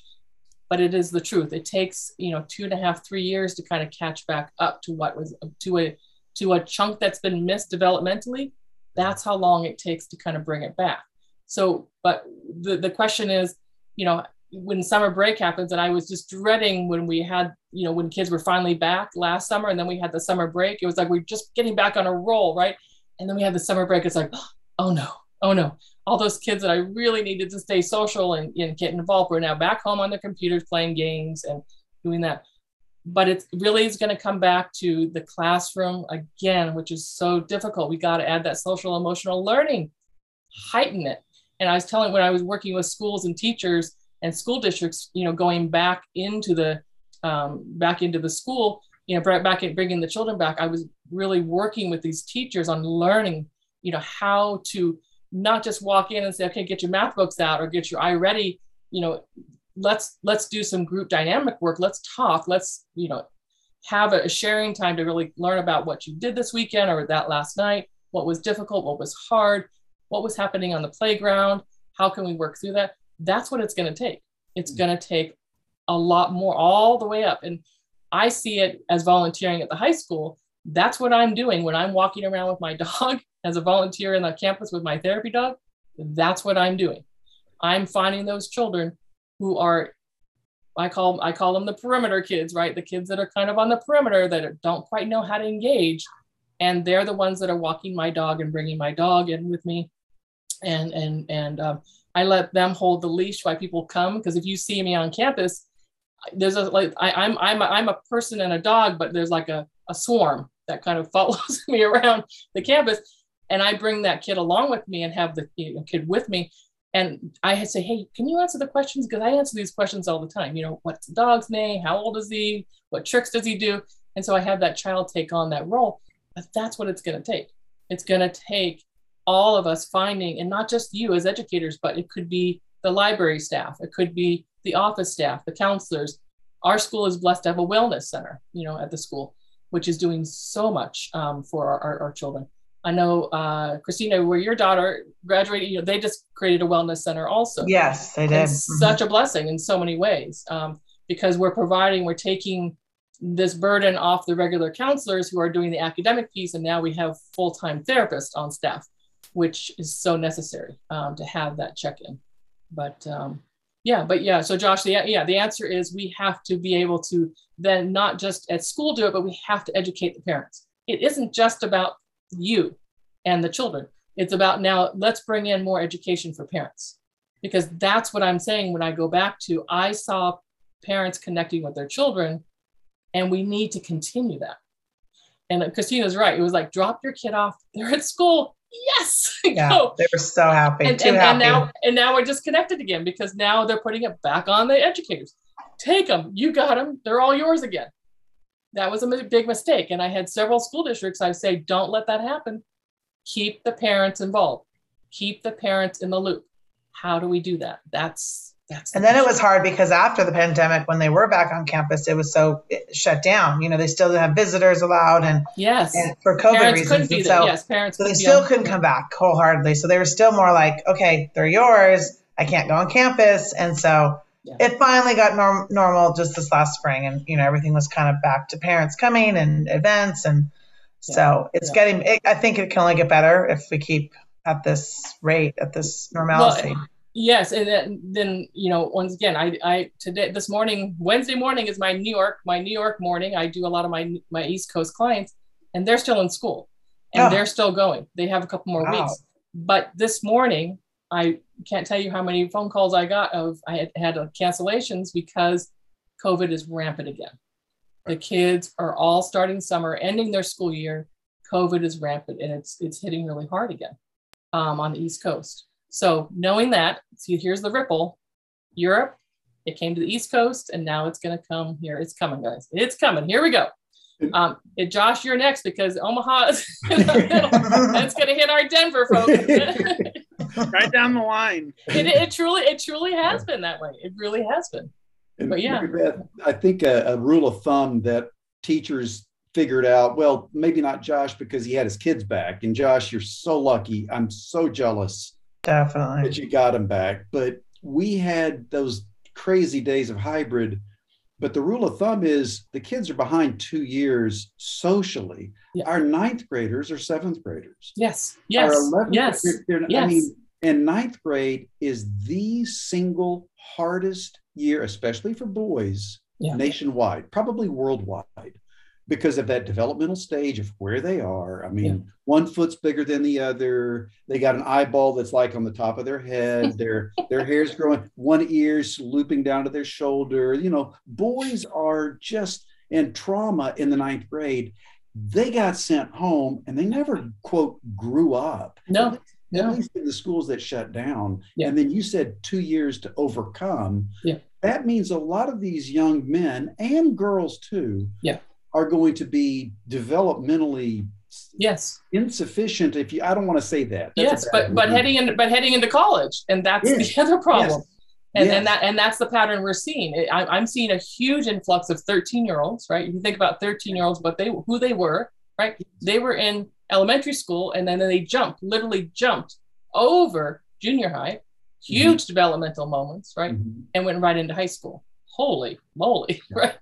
but it is the truth. It takes you know two and a half, three years to kind of catch back up to what was to a to a chunk that's been missed developmentally. That's how long it takes to kind of bring it back. So, but the the question is, you know, when summer break happens, and I was just dreading when we had, you know, when kids were finally back last summer, and then we had the summer break. It was like we're just getting back on a roll, right? And then we had the summer break. It's like, oh no, oh no, all those kids that I really needed to stay social and, and get involved were now back home on their computers playing games and doing that. But it really is going to come back to the classroom again, which is so difficult. We got to add that social emotional learning, heighten it. And I was telling when I was working with schools and teachers, and school districts, you know, going back into the um, back into the school, you know, back at bringing the children back. I was really working with these teachers on learning, you know, how to not just walk in and say, okay, get your math books out or get your eye ready. you know, let's let's do some group dynamic work. Let's talk. Let's you know have a sharing time to really learn about what you did this weekend or that last night. What was difficult? What was hard? What was happening on the playground? How can we work through that? That's what it's going to take. It's mm. going to take a lot more all the way up. And I see it as volunteering at the high school. That's what I'm doing when I'm walking around with my dog as a volunteer in the campus with my therapy dog. That's what I'm doing. I'm finding those children who are I call I call them the perimeter kids, right? The kids that are kind of on the perimeter that don't quite know how to engage, and they're the ones that are walking my dog and bringing my dog in with me, and and and um, I let them hold the leash while people come because if you see me on campus, there's a like I, I'm I'm a, I'm a person and a dog, but there's like a, a swarm that kind of follows me around the campus, and I bring that kid along with me and have the you know, kid with me, and I say, hey, can you answer the questions because I answer these questions all the time. You know, what's the dog's name? How old is he? What tricks does he do? And so I have that child take on that role. But that's what it's going to take. It's going to take all of us finding, and not just you as educators, but it could be the library staff, it could be the office staff, the counselors. Our school is blessed to have a wellness center, you know, at the school, which is doing so much um, for our, our, our, children. I know, uh, Christina, where your daughter graduated, you know, they just created a wellness center also. Yes, they did. Mm-hmm. Such a blessing in so many ways um, because we're providing, we're taking this burden off the regular counselors who are doing the academic piece, and now we have full-time therapists on staff which is so necessary um, to have that check-in. But um, yeah, but yeah, so Josh, the, yeah, the answer is we have to be able to then not just at school do it, but we have to educate the parents. It isn't just about you and the children. It's about now let's bring in more education for parents because that's what I'm saying when I go back to I saw parents connecting with their children and we need to continue that. And Christina's right. It was like drop your kid off. They're at school yes yeah go. they were so happy and, and, happy. and now and now we're just connected again because now they're putting it back on the educators. Take them you got them they're all yours again. That was a big mistake and i had several school districts i say don't let that happen. Keep the parents involved. Keep the parents in the loop. How do we do that? That's that's and then it was hard because after the pandemic, when they were back on campus, it was so shut down. You know, they still didn't have visitors allowed, and yes, and for COVID parents reasons. And so, yes, parents. So they still couldn't come back wholeheartedly. So they were still more like, okay, they're yours. I can't go on campus, and so yeah. it finally got norm- normal just this last spring, and you know everything was kind of back to parents coming and events, and yeah. so it's yeah. getting. It, I think it can only get better if we keep at this rate, at this normalcy. Well, Yes, and then, then you know once again, I I today this morning Wednesday morning is my New York my New York morning. I do a lot of my my East Coast clients, and they're still in school, and oh. they're still going. They have a couple more wow. weeks. But this morning, I can't tell you how many phone calls I got of I had had cancellations because COVID is rampant again. The kids are all starting summer, ending their school year. COVID is rampant, and it's it's hitting really hard again um, on the East Coast. So knowing that, see, here's the ripple. Europe, it came to the East Coast, and now it's going to come here. It's coming, guys. It's coming. Here we go. Um, and Josh, you're next because Omaha is That's going to hit our Denver folks. right down the line. It, it, truly, it truly has been that way. It really has been. but yeah, I think a, a rule of thumb that teachers figured out, well, maybe not Josh because he had his kids back. And Josh, you're so lucky. I'm so jealous. Definitely. That you got him back. But we had those crazy days of hybrid. But the rule of thumb is the kids are behind two years socially. Yeah. Our ninth graders are seventh graders. Yes. Yes. Our 11th yes. Graders, yes. I mean, and ninth grade is the single hardest year, especially for boys, yeah. nationwide, probably worldwide because of that developmental stage of where they are. I mean, yeah. one foot's bigger than the other. They got an eyeball that's like on the top of their head. their their hair's growing. One ear's looping down to their shoulder. You know, boys are just in trauma in the ninth grade. They got sent home and they never quote grew up. No. At least in the schools that shut down. Yeah. And then you said two years to overcome. Yeah. That means a lot of these young men and girls too. Yeah are going to be developmentally yes insufficient if you i don't want to say that that's yes but but heading into but heading into college and that's yes. the other problem yes. And, yes. and that and that's the pattern we're seeing I, i'm seeing a huge influx of 13 year olds right if you think about 13 year olds what they who they were right they were in elementary school and then they jumped literally jumped over junior high huge mm-hmm. developmental moments right mm-hmm. and went right into high school holy moly yeah. right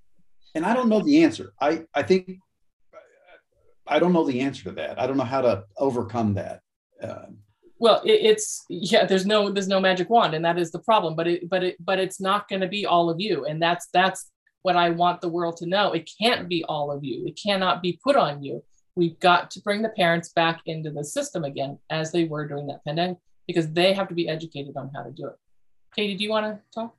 and I don't know the answer. I I think I don't know the answer to that. I don't know how to overcome that. Uh, well, it, it's yeah. There's no there's no magic wand, and that is the problem. But it but it but it's not going to be all of you, and that's that's what I want the world to know. It can't be all of you. It cannot be put on you. We've got to bring the parents back into the system again, as they were during that pandemic, because they have to be educated on how to do it. Katie, do you want to talk?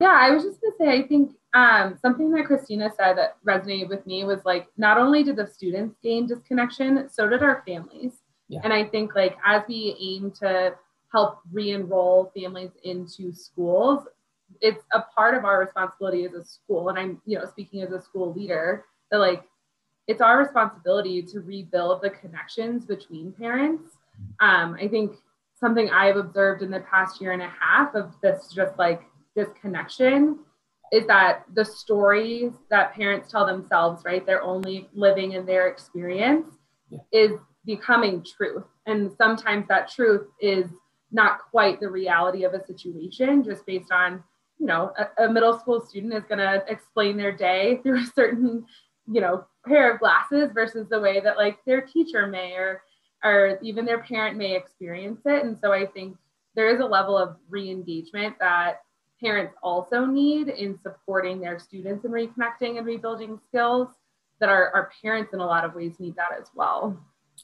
Yeah, I was just gonna say, I think um, something that Christina said that resonated with me was like, not only did the students gain disconnection, so did our families. Yeah. And I think like as we aim to help re-enroll families into schools, it's a part of our responsibility as a school. And I'm, you know, speaking as a school leader, that like it's our responsibility to rebuild the connections between parents. Um, I think something I've observed in the past year and a half of this just like disconnection is that the stories that parents tell themselves, right? They're only living in their experience yeah. is becoming truth. And sometimes that truth is not quite the reality of a situation, just based on, you know, a, a middle school student is going to explain their day through a certain, you know, pair of glasses versus the way that like their teacher may or or even their parent may experience it. And so I think there is a level of re-engagement that parents also need in supporting their students in reconnecting and rebuilding skills that our, our parents in a lot of ways need that as well.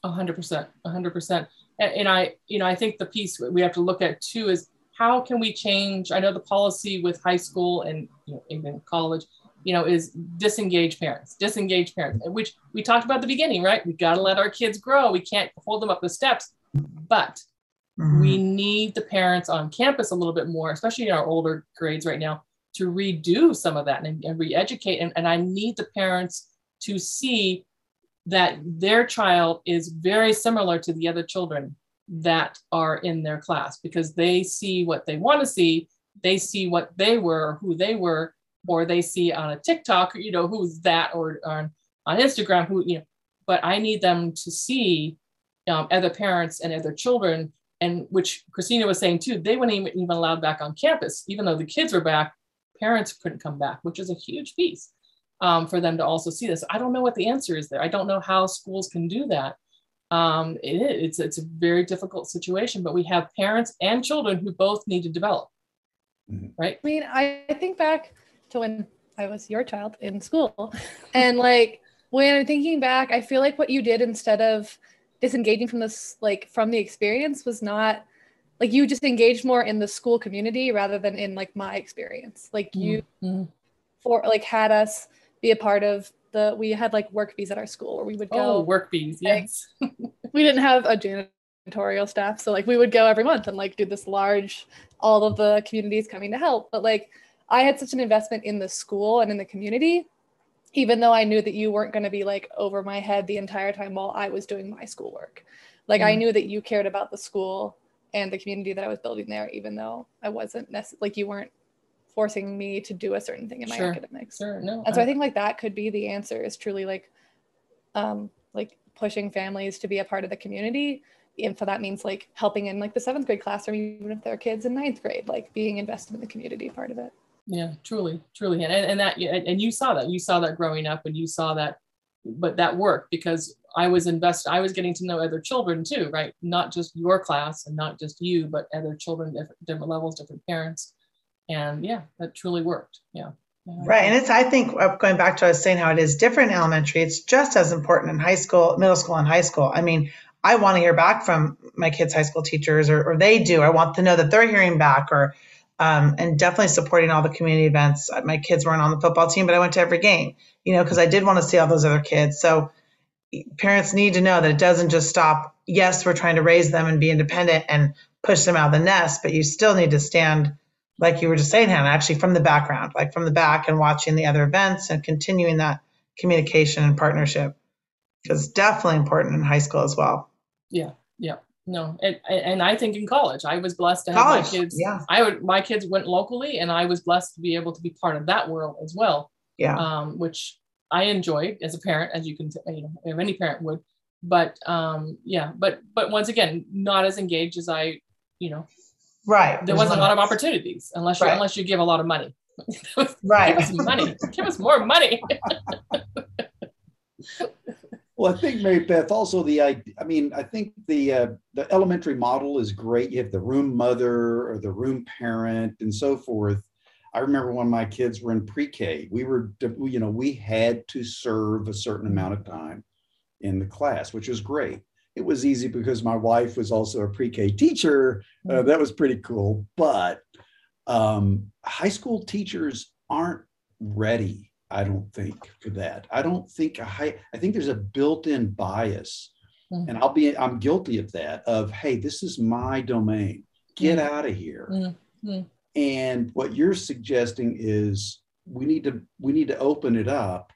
Hundred percent, hundred percent. And I, you know, I think the piece we have to look at too is how can we change? I know the policy with high school and you know, even college, you know, is disengage parents, disengage parents, which we talked about at the beginning, right? We got to let our kids grow. We can't hold them up the steps, but Mm-hmm. We need the parents on campus a little bit more, especially in our older grades right now, to redo some of that and, and re-educate. And, and I need the parents to see that their child is very similar to the other children that are in their class because they see what they want to see. They see what they were, who they were, or they see on a TikTok, you know, who's that, or, or on Instagram, who, you know, but I need them to see um, other parents and other children and which Christina was saying too, they weren't even, even allowed back on campus, even though the kids were back, parents couldn't come back, which is a huge piece um, for them to also see this. I don't know what the answer is there. I don't know how schools can do that. Um, it, it's it's a very difficult situation, but we have parents and children who both need to develop. Mm-hmm. Right. I mean, I think back to when I was your child in school, and like when I'm thinking back, I feel like what you did instead of disengaging from this like from the experience was not like you just engaged more in the school community rather than in like my experience. Like you mm-hmm. for like had us be a part of the we had like work bees at our school where we would go. Oh work bees yes. we didn't have a janitorial staff so like we would go every month and like do this large all of the communities coming to help. But like i had such an investment in the school and in the community even though I knew that you weren't going to be like over my head the entire time while I was doing my schoolwork. Like mm I knew that you cared about the school and the community that I was building there, even though I wasn't necessarily like you weren't forcing me to do a certain thing in my sure. academics. Sure, no. And so I think like that could be the answer is truly like um, like pushing families to be a part of the community and so that means like helping in like the seventh grade classroom even if they're kids in ninth grade like being invested in the community part of it yeah truly truly. And, and that and you saw that. You saw that growing up and you saw that but that worked because i was invested i was getting to know other children too right? Not just your class and not just you but other children different, different levels different parents. And yeah that truly worked. Yeah. Right. And it's, I think, uh, going back to what I was saying, how it is different in elementary, it's just as important in high school, middle school, and high school. I mean, I want to hear back from my kids' high school teachers, or, or they do. I want to know that they're hearing back, or um, and definitely supporting all the community events. Uh, my kids weren't on the football team, but I went to every game, you know, because I did want to see all those other kids. So parents need to know that it doesn't just stop. Yes, we're trying to raise them and be independent and push them out of the nest, but you still need to stand like you were just saying, Hannah, actually from the background, like from the back and watching the other events and continuing that communication and partnership because definitely important in high school as well. Yeah, yeah, no, and and I think in college, I was blessed to have college, my kids. Yeah, I would. My kids went locally, and I was blessed to be able to be part of that world as well. Yeah, um, which I enjoyed as a parent, as you can, you know, if any parent would. But um, yeah, but but once again, not as engaged as I, you know, Right. There wasn't a lot of opportunities unless you right. unless you give a lot of money. right. Give us money. give us more money. well, I think Mary Beth also the I mean I think the uh, the elementary model is great. You have the room mother or the room parent and so forth. I remember when my kids were in pre-K, we were you know we had to serve a certain amount of time in the class, which was great it was easy because my wife was also a pre-K teacher. Uh, mm-hmm. that was pretty cool. But um, high school teachers aren't ready. I don't think for that. I don't think a high. I think there's a built-in bias, mm-hmm. and I'll be. I'm guilty of that. Of hey, this is my domain. Get mm-hmm. out of here. Mm-hmm. And what you're suggesting is we need to we need to open it up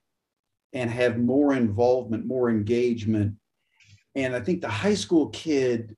and have more involvement, more engagement and I think the high school kid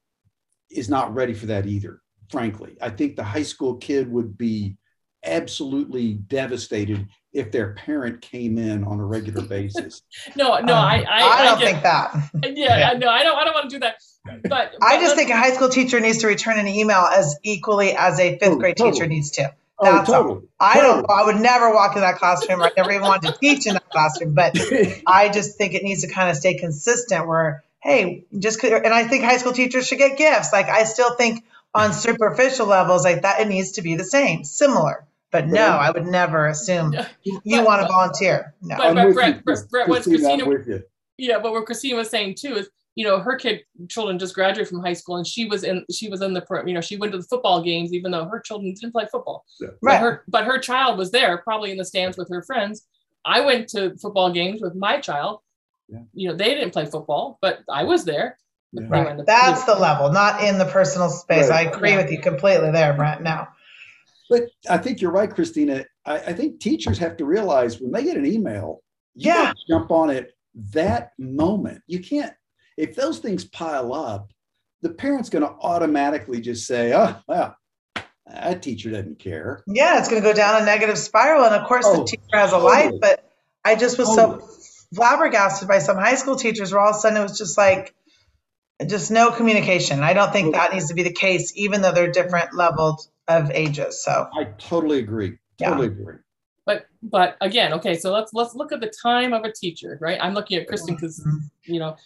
is not ready for that either, frankly. I think the high school kid would be absolutely devastated if their parent came in on a regular basis. no, no, um, I, I, I, don't I think that. Yeah, yeah, no, I don't, I don't want to do that. But, but I just think a high school teacher needs to return an email as equally as a fifth oh, grade totally. teacher needs to. Oh, That's oh, totally. I totally. don't. I would never walk in that classroom. I never even wanted to teach in that classroom. But I just think it needs to kind of stay consistent. Where hey, just and I think high school teachers should get gifts. Like I still think on superficial levels like that it needs to be the same, similar. But no, I would never assume you, you want to volunteer. No. But, but Brett, Brett, Brett, what Christina, yeah, but what Christina was saying too is, you know, her kid children just graduated from high school, and she was in she was in the you know she went to the football games even though her children didn't play football. Yeah. Right. But her but her child was there, probably in the stands with her friends. I went to football games with my child, yeah. You know, they didn't play football, but I was there. Yeah. Right. The, That's the level, not in the personal space. Right. I agree yeah. with you completely there, Brent. Now. But I think you're right, Christina. I, I think teachers have to realize when they get an email, you yeah. jump on it that moment. You can't, if those things pile up, the parent's going to automatically just say, oh, well, that teacher doesn't care. Yeah, it's going to go down a negative spiral. And of course, oh, the teacher has a life, but I just was so flabbergasted by some high school teachers where all of a sudden it was just like just no communication. I don't think that needs to be the case, even though they're different levels of ages. So I totally agree. Totally yeah. agree. But but again, okay, so let's let's look at the time of a teacher, right? I'm looking at Kristen because mm-hmm. you know,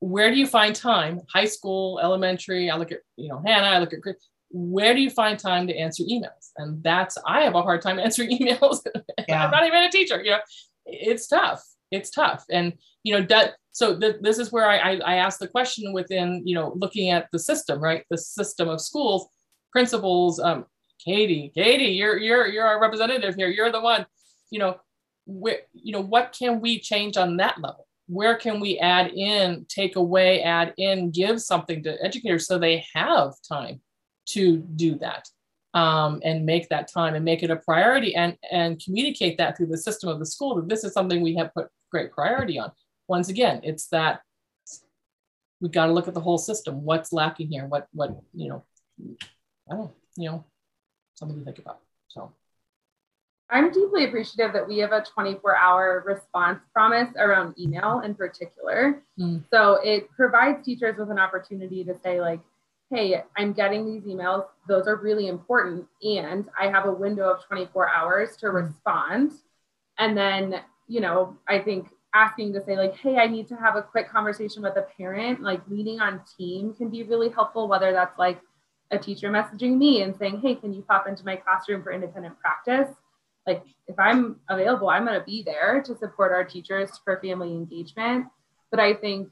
where do you find time? High school, elementary. I look at you know Hannah. I look at Chris. Where do you find time to answer emails? And that's I have a hard time answering emails. Yeah. I'm not even a teacher. You know, it's tough it's tough and you know that so th- this is where I, I, I asked the question within you know looking at the system right the system of schools principals um katie katie you're you're you're our representative here you're the one you know where you know what can we change on that level where can we add in take away add in give something to educators so they have time to do that um, and make that time and make it a priority and and communicate that through the system of the school that this is something we have put great priority on. Once again, it's that we've got to look at the whole system. What's lacking here? What what you know? I don't you know something to think about. So I'm deeply appreciative that we have a 24 hour response promise around email in particular. Mm. So it provides teachers with an opportunity to say, like, hey, I'm getting these emails. Those are really important. And I have a window of 24 hours to mm. respond. And then, you know, I think asking to say, like, hey, I need to have a quick conversation with a parent, like leaning on team can be really helpful, whether that's like a teacher messaging me and saying, hey, can you pop into my classroom for independent practice? like if I'm available, I'm going to be there to support our teachers for family engagement. But I think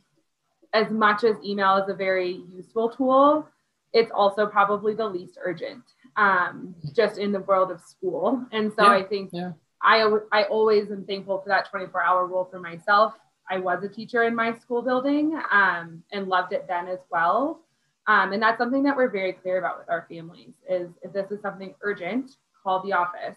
as much as email is a very useful tool, it's also probably the least urgent um, just in the world of school. And so yeah, I think yeah. I, I always am thankful for that 24 hour rule for myself. I was a teacher in my school building um, and loved it then as well. Um, and that's something that we're very clear about with our families is if this is something urgent, call the office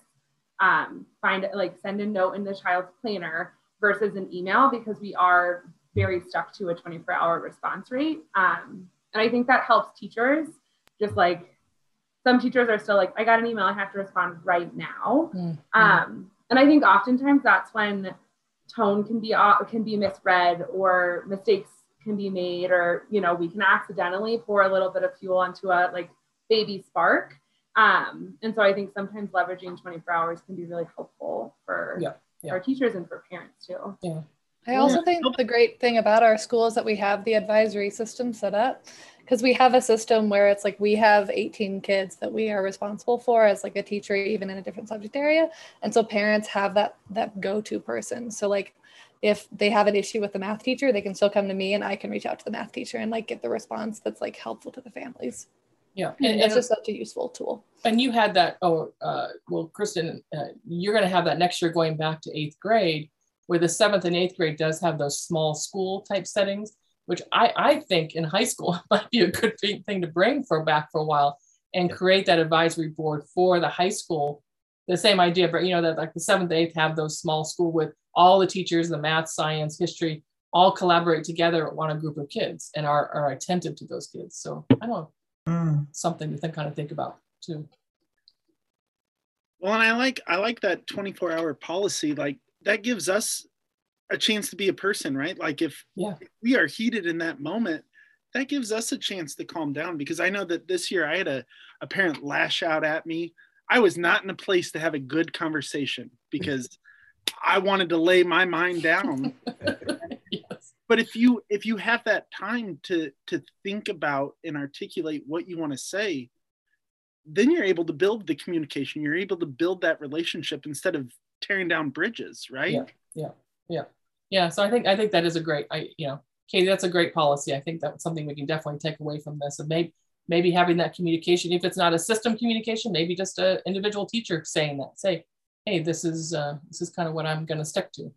um, find like send a note in the child's planner versus an email because we are very stuck to a 24 hour response rate. Um, and I think that helps teachers just like some teachers are still like, I got an email, I have to respond right now. Mm-hmm. Um, and I think oftentimes that's when tone can be uh, can be misread or mistakes can be made, or you know we can accidentally pour a little bit of fuel onto a like baby spark. Um, and so I think sometimes leveraging 24 hours can be really helpful for yeah, yeah. our teachers and for parents too. Yeah. I also think the great thing about our school is that we have the advisory system set up because we have a system where it's like we have 18 kids that we are responsible for as like a teacher even in a different subject area and so parents have that that go-to person so like if they have an issue with the math teacher they can still come to me and i can reach out to the math teacher and like get the response that's like helpful to the families yeah, and, and it's just such a useful tool. And you had that. Oh, uh, well, Kristen, uh, you're going to have that next year going back to eighth grade, where the seventh and eighth grade does have those small school type settings, which I I think in high school might be a good thing to bring for back for a while and create that advisory board for the high school. The same idea, but you know that like the seventh, eighth have those small school with all the teachers, the math, science, history, all collaborate together on a group of kids and are, are attentive to those kids. So I don't mm. something to think, kind of think about too. Well, and I like I like that 24 hour policy. Like that gives us a chance to be a person, right? Like if, yeah. if we are heated in that moment, that gives us a chance to calm down because I know that this year I had a, a parent lash out at me. I was not in a place to have a good conversation because I wanted to lay my mind down. but if you if you have that time to to think about and articulate what you want to say then you're able to build the communication. You're able to build that relationship instead of tearing down bridges right? Yeah yeah yeah. Yeah so i think i think that is a great i you know katie that's a great policy. I think that's something we can definitely take away from this. And maybe maybe having that communication if it's not a system communication maybe just an individual teacher saying that say hey this is uh, this is kind of what i'm going to stick to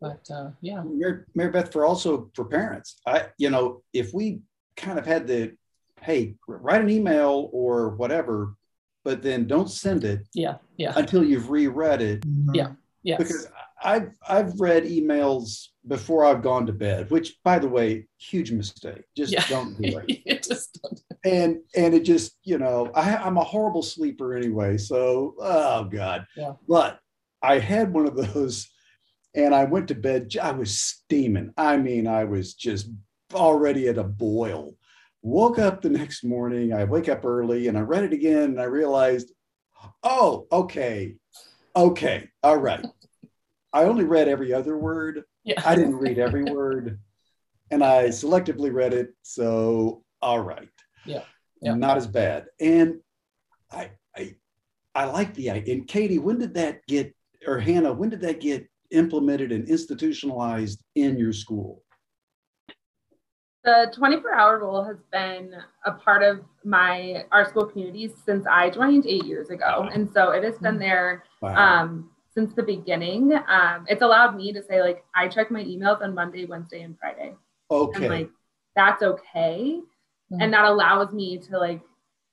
but uh, yeah. Mary, Mary Beth, for also for parents, I, you know, if we kind of had the, hey, write an email or whatever, but then don't send it. Yeah. Yeah. Until you've reread it. Yeah. Yeah. Because I've I've read emails before I've gone to bed, which by the way, huge mistake. Just yeah. don't do it. just don't. And and it just, you know, I, I'm a horrible sleeper anyway. So oh God. Yeah. But I had one of those and I went to bed. I was steaming. I mean, I was just already at a boil. Woke up the next morning. I wake up early and I read it again and I realized, oh, okay, okay, all right. I only read every other word. Yeah. I didn't read every word, and I selectively read it. So, all right. Yeah. yeah. Not as bad. And I, I, I like the idea. And Katie, when did that get, or Hannah, when did that get implemented and institutionalized in your school? The 24 hour rule has been a part of my our school communities since I joined eight years ago. Uh-huh. And so it has been mm-hmm. there wow. um, since the beginning. Um, it's allowed me to say, like, I check my emails on Monday, Wednesday, and Friday. Okay. And like that's okay. Mm-hmm. And that allows me to like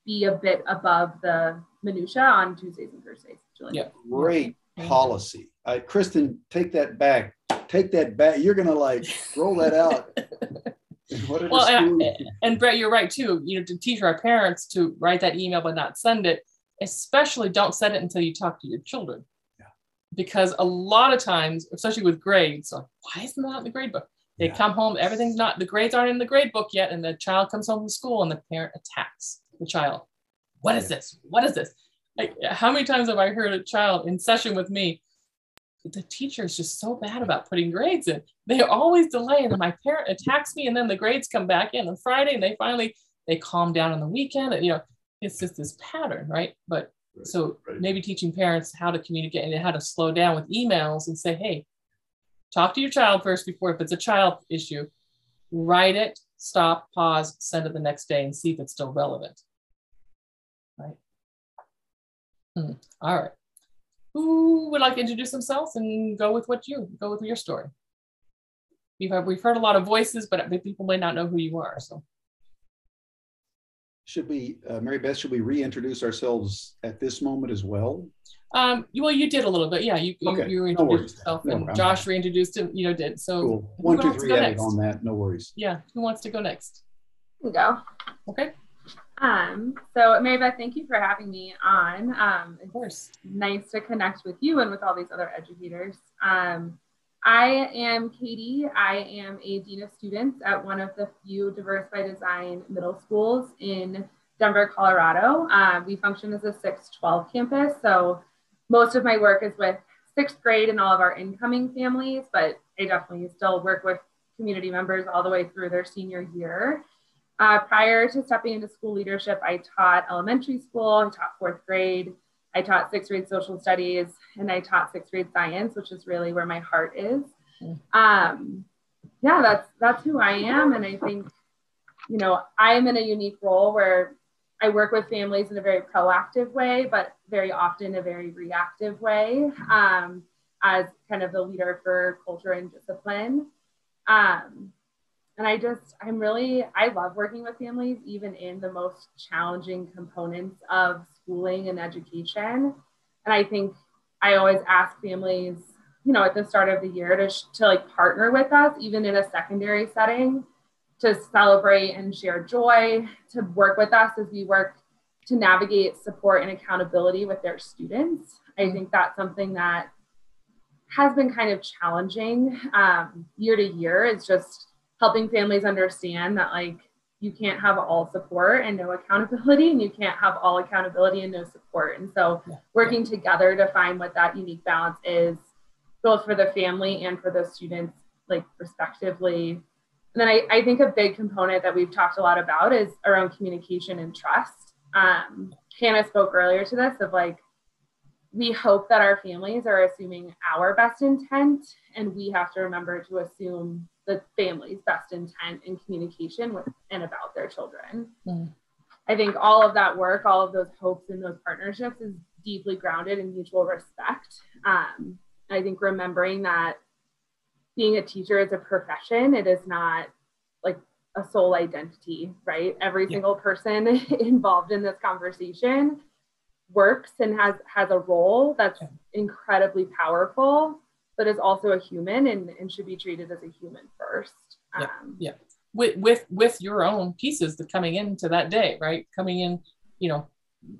be a bit above the minutia on Tuesdays and Thursdays. yeah. Great policy. Uh, Kristen, take that back. Take that back. You're gonna like roll that out. well, and, and, Brett, you're right too. You know, to teach our parents to write that email but not send it. Especially, don't set it until you talk to your children. Yeah. because a lot of times, especially with grades, like, why isn't that in the grade book? They yeah. come home, everything's not, the grades aren't in the grade book yet, and the child comes home from school and the parent attacks the child. What is this? What is this? Like, how many times have I heard a child in session with me? The teacher is just so bad about putting grades in. They always delay, and then my parent attacks me, and then the grades come back in on Friday, and they finally they calm down on the weekend. And, you know, it's just this pattern, right? But right, so right. maybe teaching parents how to communicate and how to slow down with emails and say, hey, talk to your child first before if it's a child issue, write it, stop, pause, send it the next day and see if it's still relevant. Right. Hmm. All right. Who would like to introduce themselves and go with what you go with your story? We've, we've heard a lot of voices, but people may not know who you are. So should we, uh, Mary Beth, should we reintroduce ourselves at this moment as well? Um, well, you did a little bit. Yeah, you, okay. you, you reintroduced no yourself no, and Josh reintroduced him, you know, did. So cool. one, two, three added on that. No worries. Yeah. Who wants to go next? We Go. Okay. Um, so Mary Beth, thank you for having me on. Um, of course. Nice to connect with you and with all these other educators. Um, I am Katie. I am a Dean of Students at one of the few Diverse by Design middle schools in Denver, Colorado. Uh, we function as a 612 campus. So most of my work is with sixth grade and all of our incoming families, but I definitely still work with community members all the way through their senior year. Uh, prior to stepping into school leadership, I taught elementary school, I taught fourth grade, I taught sixth grade social studies, and I taught sixth grade science, which is really where my heart is. Um, yeah, that's that's who I am, and I think, you know, I'm in a unique role where I work with families in a very proactive way, but very often a very reactive way, um, as kind of the leader for culture and discipline. Um, and I just, I'm really, I love working with families, even in the most challenging components of schooling and education. And I think I always ask families, you know, at the start of the year to, to like partner with us, even in a secondary setting, to celebrate and share joy, to work with us as we work to navigate support and accountability with their students. I think that's something that has been kind of challenging um, year to year. It's just helping families understand that like you can't have all support and no accountability and you can't have all accountability and no support. And so working together to find what that unique balance is both for the family and for the students like respectively. And then I, I think a big component that we've talked a lot about is around communication and trust. Um, hannah spoke earlier to this of like we hope that our families are assuming our best intent and we have to remember to assume the family's best intent in communication with and about their children. Mm. I think all of that work, all of those hopes and those partnerships is deeply grounded in mutual respect. Um, I think remembering that being a teacher is a profession, it is not like a sole identity, right? Every yeah. single person involved in this conversation works and has has a role that's yeah. incredibly powerful but is also a human and, and should be treated as a human first. Um, yeah. yeah. With, with, with your own pieces that coming into that day, right? Coming in, you know,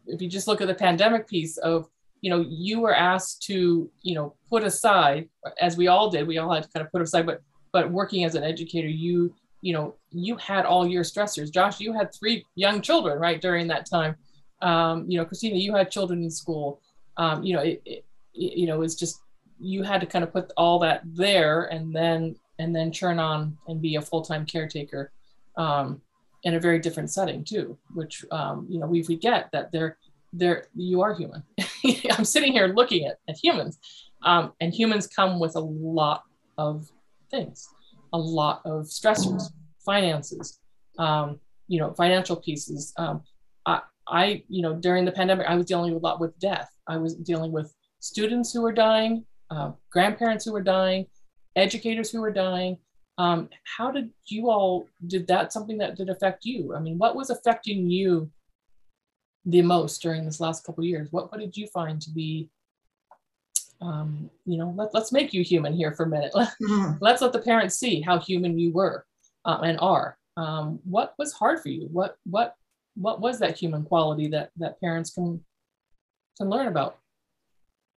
if you just look at the pandemic piece of, you know, you were asked to, you know, put aside, as we all did, we all had to kind of put aside, but, but working as an educator, you, you know, you had all your stressors. Josh, you had three young children, right, during that time. Um, you know, Christina, you had children in school. Um, you know, it, it, you know, it's just you had to kind of put all that there and then and then turn on and be a full-time caretaker um, in a very different setting too which um, you know we forget that they're they're you are human. I'm sitting here looking at, at humans um, and humans come with a lot of things a lot of stressors finances um, you know financial pieces. Um, I, I you know during the pandemic i was dealing a lot with death. I was dealing with students who were dying uh, grandparents who were dying, educators who were dying. Um, how did you all, did that something that did affect you? I mean, what was affecting you the most during this last couple of years? What, what did you find to be, um, you know, let, let's make you human here for a minute. Mm-hmm. Let's let the parents see how human you were uh, and are. Um, what was hard for you? What, what, what was that human quality that, that parents can, can learn about?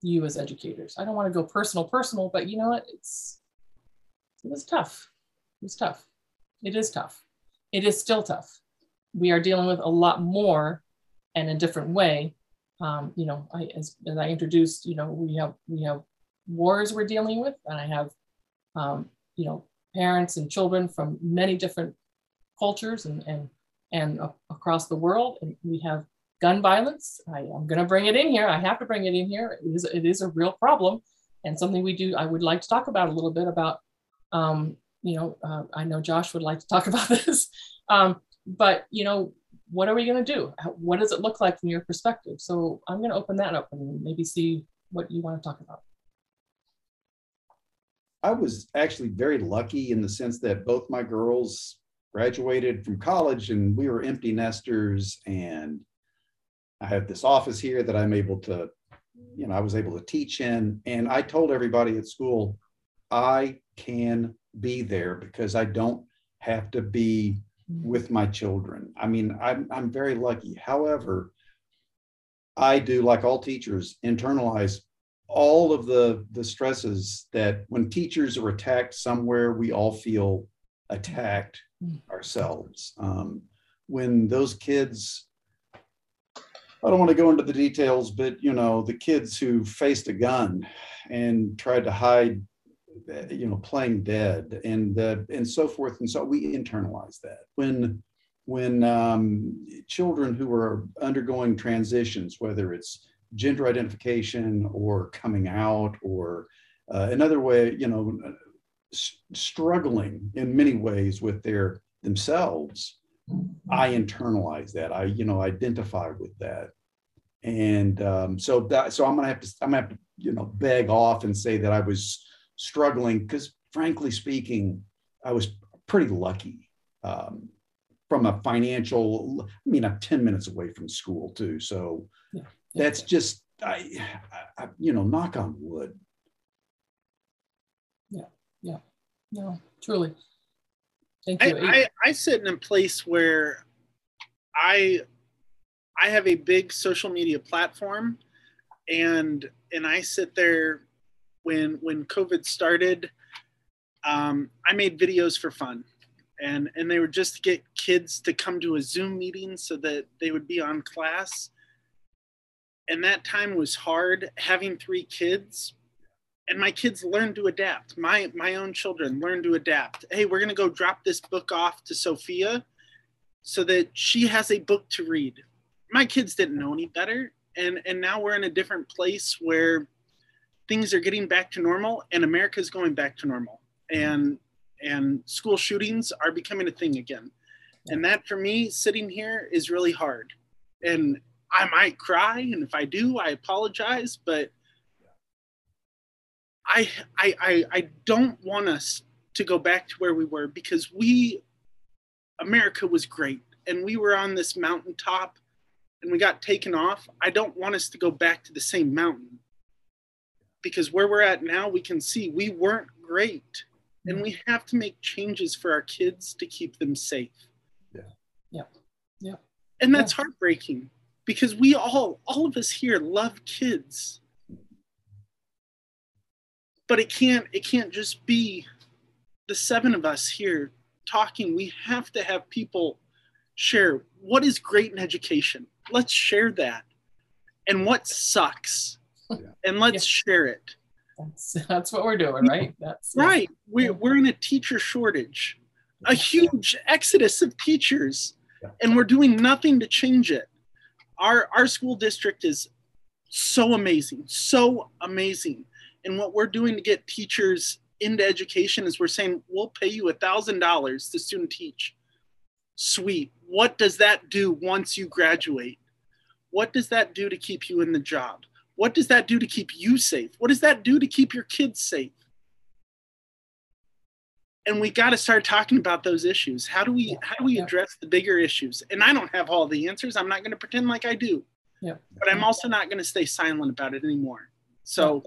you as educators? I don't want to go personal, personal, but you know what? It's it was tough. It was tough. It is tough. It is still tough. We are dealing with a lot more and a different way. Um, you know, I, as, as I introduced, you know, we have we have wars we're dealing with, and I have, um, you know, parents and children from many different cultures and and and across the world, and we have gun violence. I, am going to bring it in here. I have to bring it in here. It is, it is a real problem and something we do. I would like to talk about a little bit about, um, you know, uh, I know Josh would like to talk about this, um, but you know, what are we going to do? What does it look like from your perspective? So I'm going to open that up and maybe see what you want to talk about. I was actually very lucky in the sense that both my girls graduated from college and we were empty nesters and I have this office here that I'm able to, you know, I was able to teach in. And I told everybody at school, I can be there because I don't have to be with my children. I mean, I'm, I'm very lucky. However, I do, like all teachers, internalize all of the, the stresses that when teachers are attacked somewhere, we all feel attacked mm. ourselves. Um, when those kids I don't want to go into the details, but you know, the kids who faced a gun and tried to hide, you know, playing dead and and so forth and so we internalize that when when um, children who are undergoing transitions, whether it's gender identification or coming out or uh, another way, you know, struggling in many ways with their themselves I internalize that. I, you know, identify with that. And um, so that, so I'm gonna have to, I'm gonna have to, you know, beg off and say that I was struggling because, frankly speaking, I was pretty lucky um, from a financial. I mean, I'm 10 minutes away from school too, so yeah. that's just, I, I, you know, knock on wood. Yeah, yeah, no, truly. Thank you. I, I, I sit in a place where I I have a big social media platform and and I sit there when when COVID started, um, I made videos for fun. And and they were just to get kids to come to a Zoom meeting so that they would be on class. And that time was hard having three kids and my kids learned to adapt. My my own children learned to adapt. Hey, we're gonna go drop this book off to Sophia so that she has a book to read. My kids didn't know any better. And and now we're in a different place where things are getting back to normal and America's going back to normal. And and school shootings are becoming a thing again. And that for me, sitting here is really hard. And I might cry, and if I do, I apologize, but I, I, I, I don't want us to go back to where we were because we, America was great and we were on this mountaintop and we got taken off. I don't want us to go back to the same mountain because where we're at now, we can see we weren't great and we mm-hmm. have to make changes for our kids to keep them safe. Yeah. Yeah. Yeah. And that's yeah. heartbreaking because we all, all of us here love kids but it can't it can't just be the seven of us here talking we have to have people share what is great in education let's share that and what sucks yeah. And let's yeah. share it that's that's what we're doing right that's right yeah. we're, we're in a teacher shortage a huge exodus of teachers and we're doing nothing to change it our our school district is so amazing so amazing and what we're doing to get teachers into education is we're saying we'll pay you a thousand dollars to student teach. Sweet. What does that do once you graduate? What does that do to keep you in the job? What does that do to keep you safe? What does that do to keep your kids safe? And we got to start talking about those issues. How do we how do we address the bigger issues? And I don't have all the answers. I'm not going to pretend like I do. Yeah. But I'm also not going to stay silent about it anymore. So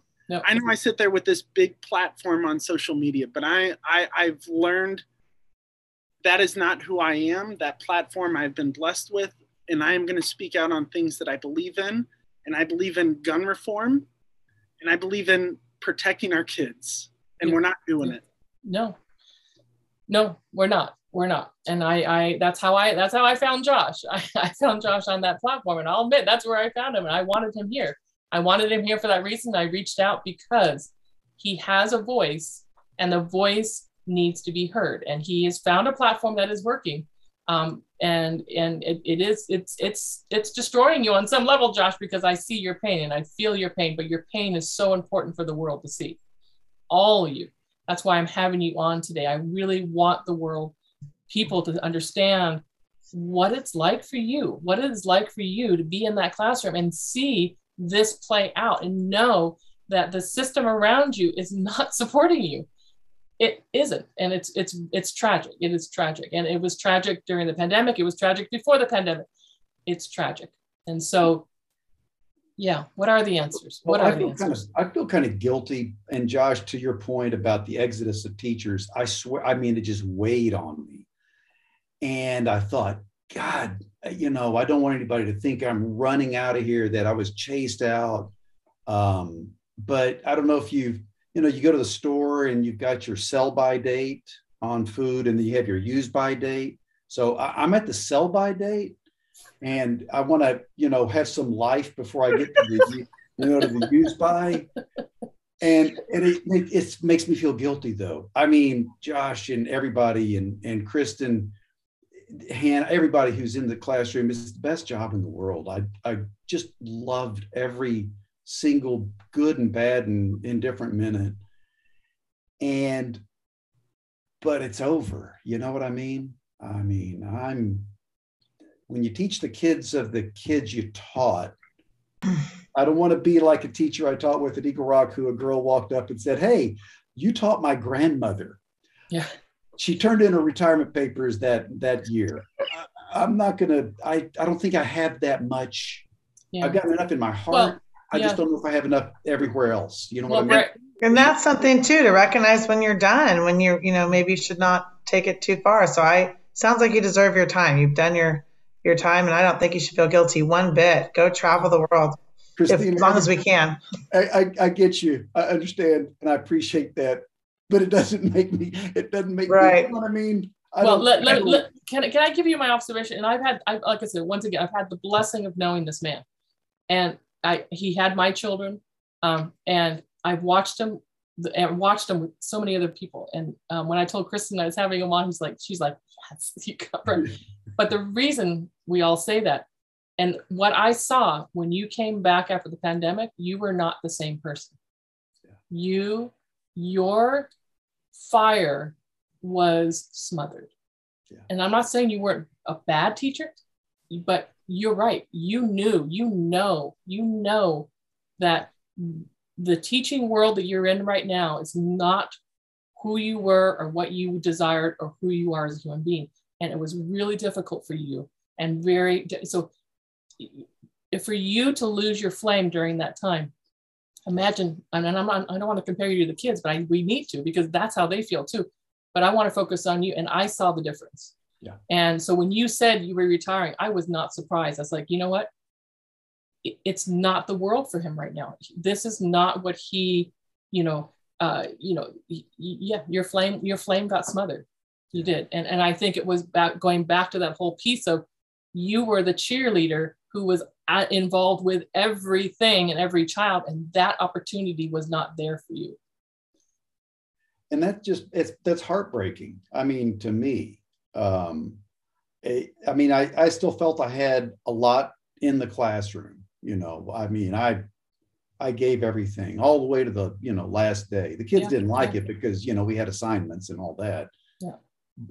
I know I sit there with this big platform on social media, but I, I I've learned that is not who I am. That platform I've been blessed with, and I am going to speak out on things that I believe in, and I believe in gun reform, and I believe in protecting our kids, and yeah. we're not doing it. No, no, we're not. We're not. And I, I, that's how I, that's how I found Josh. I, I found Josh on that platform, and I'll admit that's where I found him, and I wanted him here. I wanted him here for that reason. I reached out because he has a voice, and the voice needs to be heard, and he has found a platform that is working um, and and it, it is it's it's it's destroying you on some level josh because i see your pain and i feel your pain but your pain is so important for the world to see. All of you. That's why i'm having you on today. I really want the world people to understand what it's like for you what it is like for you to be in that classroom and see this play out and know that the system around you is not supporting you it isn't. And it's it's it's tragic. It is tragic. And it was tragic during the pandemic. It was tragic before the pandemic. It's tragic. And so yeah what are the answers? What well, are I feel kind of I feel kind of guilty. And Josh to your point about the exodus of teachers I swear I mean it just weighed on me. And I thought god you know I don't want anybody to think I'm running out of here that I was chased out. Um, but I don't know if you've you know, you go to the store and you've got your sell by date on food and then you have your use by date. So I, am at the sell by date and I want to, you know, have some life before I get to the, you know, to the use by. And, and it, it, it makes me feel guilty though. I mean, Josh and everybody and, and Kristen, Han, everybody who's in the classroom is the best job in the world. I, I just loved every single good and bad and indifferent minute. And, but it's over. You know what I mean? I mean, I'm, when you teach the kids of the kids you taught, I don't want to be like a teacher I taught with at Eagle Rock who a girl walked up and said, Hey, you taught my grandmother. Yeah. She turned in her retirement papers that that year. I, am not gonna, I, I don't think I have that much. Yeah. I've got enough in my heart. Well, I yeah. just don't know if I have enough everywhere else. You know well, what I mean? And that's something too to recognize when you're done, when you're, you know, maybe you should not take it too far. So I sounds like you deserve your time. You've done your your time, and I don't think you should feel guilty one bit. Go travel the world. if, as long as we can. I, I, I, get you. I understand, and I appreciate that. But it doesn't make me. It doesn't make right. me. You know what I mean? I well, let, let, let, can, can I give you my observation? And I've had, I, like I said, once again, I've had the blessing of knowing this man. And I he had my children, um, and I've watched him and watched him with so many other people. And um, when I told Kristen I was having him on, he's like, she's like, yes, you cover. but the reason we all say that, and what I saw when you came back after the pandemic, you were not the same person. Yeah. You, your fire was smothered. Yeah. And I'm not saying you weren't a bad teacher, but you're right. You knew, you know, you know that the teaching world that you're in right now is not who you were or what you desired or who you are as a human being. And it was really difficult for you and very, so if for you to lose your flame during that time, imagine, and I'm not, I don't want to compare you to the kids, but I, we need to because that's how they feel too. But I want to focus on you. And I saw the difference. Yeah. And so when you said you were retiring, I was not surprised. I was like, you know what? It's not the world for him right now. This is not what he, you know, uh, you know, yeah, your flame, your flame got smothered. You did. And, and I think it was back going back to that whole piece of you were the cheerleader who was at, involved with everything and every child, and that opportunity was not there for you. And that just it's that's heartbreaking. I mean, to me, um, I mean, I, I still felt I had a lot in the classroom. You know, I mean, I I gave everything all the way to the you know last day. The kids yeah. didn't like it because you know we had assignments and all that. Yeah.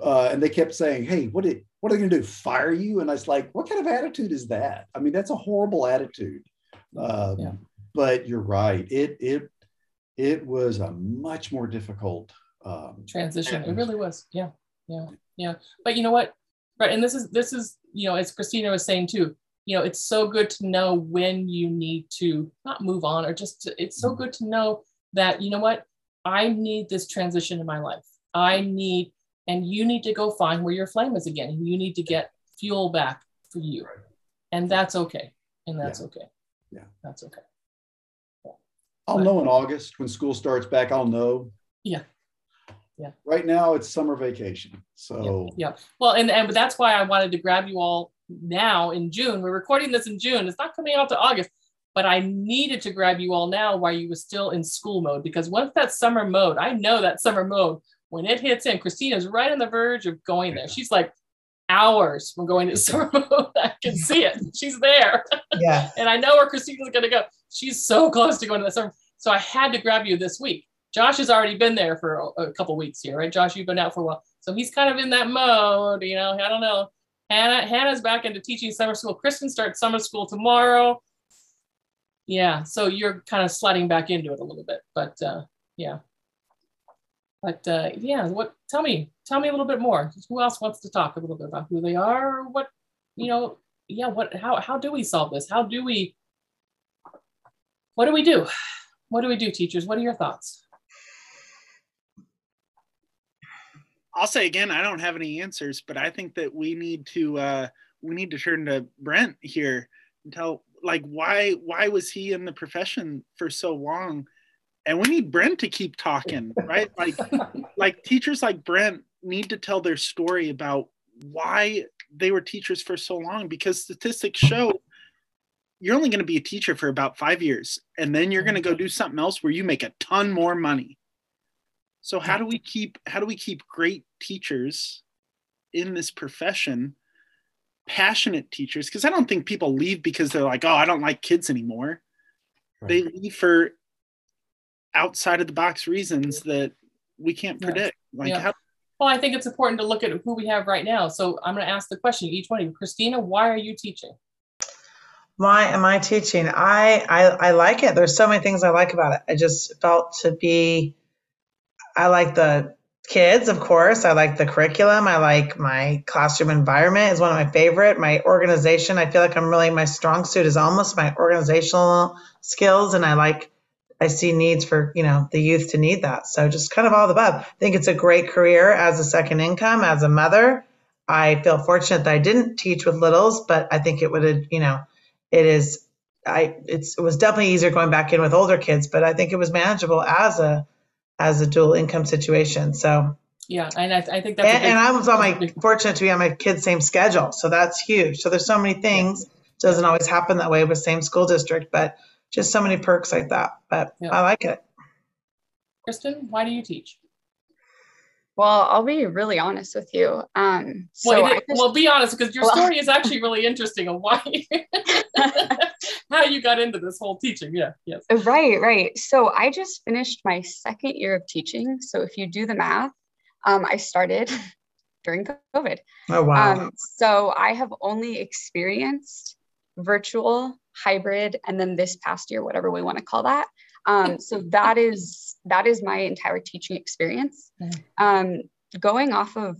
Uh, and they kept saying, "Hey, what did what are they going to do? Fire you?" And I was like, "What kind of attitude is that? I mean, that's a horrible attitude." Um, yeah. But you're right. It it it was a much more difficult um, transition. It really was. Yeah. Yeah yeah but you know what right and this is this is you know as christina was saying too you know it's so good to know when you need to not move on or just to, it's so mm-hmm. good to know that you know what i need this transition in my life i need and you need to go find where your flame is again and you need to get fuel back for you and that's okay and that's yeah. okay yeah that's okay yeah. I'll but, know in August when school starts back. I'll know. Yeah. Yeah. Right now it's summer vacation. So yeah. yeah. Well, and, and that's why I wanted to grab you all now in June. We're recording this in June. It's not coming out to August, but I needed to grab you all now while you were still in school mode because once that summer mode, I know that summer mode, when it hits in, Christina's right on the verge of going there. She's like hours from going to summer mode. I can see it. She's there. Yeah. and I know where Christina's going to go. She's so close to going to the summer. So I had to grab you this week. Josh has already been there for a, couple weeks here, right? Josh, you've been out for a while. So he's kind of in that mode, you know, I don't know. Hannah, Hannah's back into teaching summer school. Kristen starts summer school tomorrow. Yeah, so you're kind of sliding back into it a little bit, but uh, yeah. But uh, yeah, what? Tell me, tell me a little bit more. Who else wants to talk a little bit about who they are? What, you know? Yeah, what? How how do we solve this? How do we? What do we do? What do we do, teachers? What are your thoughts? I'll say again, I don't have any answers, but I think that we need to uh, we need to turn to Brent here and tell like why why was he in the profession for so long, and we need Brent to keep talking, right? Like like teachers like Brent need to tell their story about why they were teachers for so long because statistics show you're only going to be a teacher for about five years and then you're going to go do something else where you make a ton more money so how do we keep how do we keep great teachers in this profession, passionate teachers? Because I don't think people leave because they're like, oh, I don't like kids anymore. Right. They leave for outside of the box reasons that we can't predict. Yeah. Like yeah. how well, I think it's important to look at who we have right now. So I'm going to ask the question to each one of you. Christina, why are you teaching? Why am I teaching? I, I I like it. There's so many things I like about it. I just felt to be I like the kids, of course. I like the curriculum. I like my classroom environment is one of my favorite. My organization, I feel like I'm really my strong suit is almost my organizational skills and I like I see needs for, you know, the youth to need that. So just kind of all the above. I think it's a great career as a second income, as a mother. I feel fortunate that I didn't teach with littles, but I think it would, have, you know, it is I it's it was definitely easier going back in with older kids, but I think it was manageable as a as a dual income situation. So yeah, and I, I think that's and, big, and I was on my fortunate to be on my kids' same schedule, so that's huge. So there's so many things. Yeah. Doesn't always happen that way with same school district, but just so many perks like that. But yeah. I like it. Kristen, why do you teach? Well, I'll be really honest with you. Um, so well, just, well, be honest because your well, story is actually really interesting of why how you got into this whole teaching. Yeah, yes. Right, right. So I just finished my second year of teaching. So if you do the math, um, I started during COVID. Oh wow! Um, so I have only experienced virtual, hybrid, and then this past year, whatever we want to call that. Um, so that is that is my entire teaching experience. Um, going off of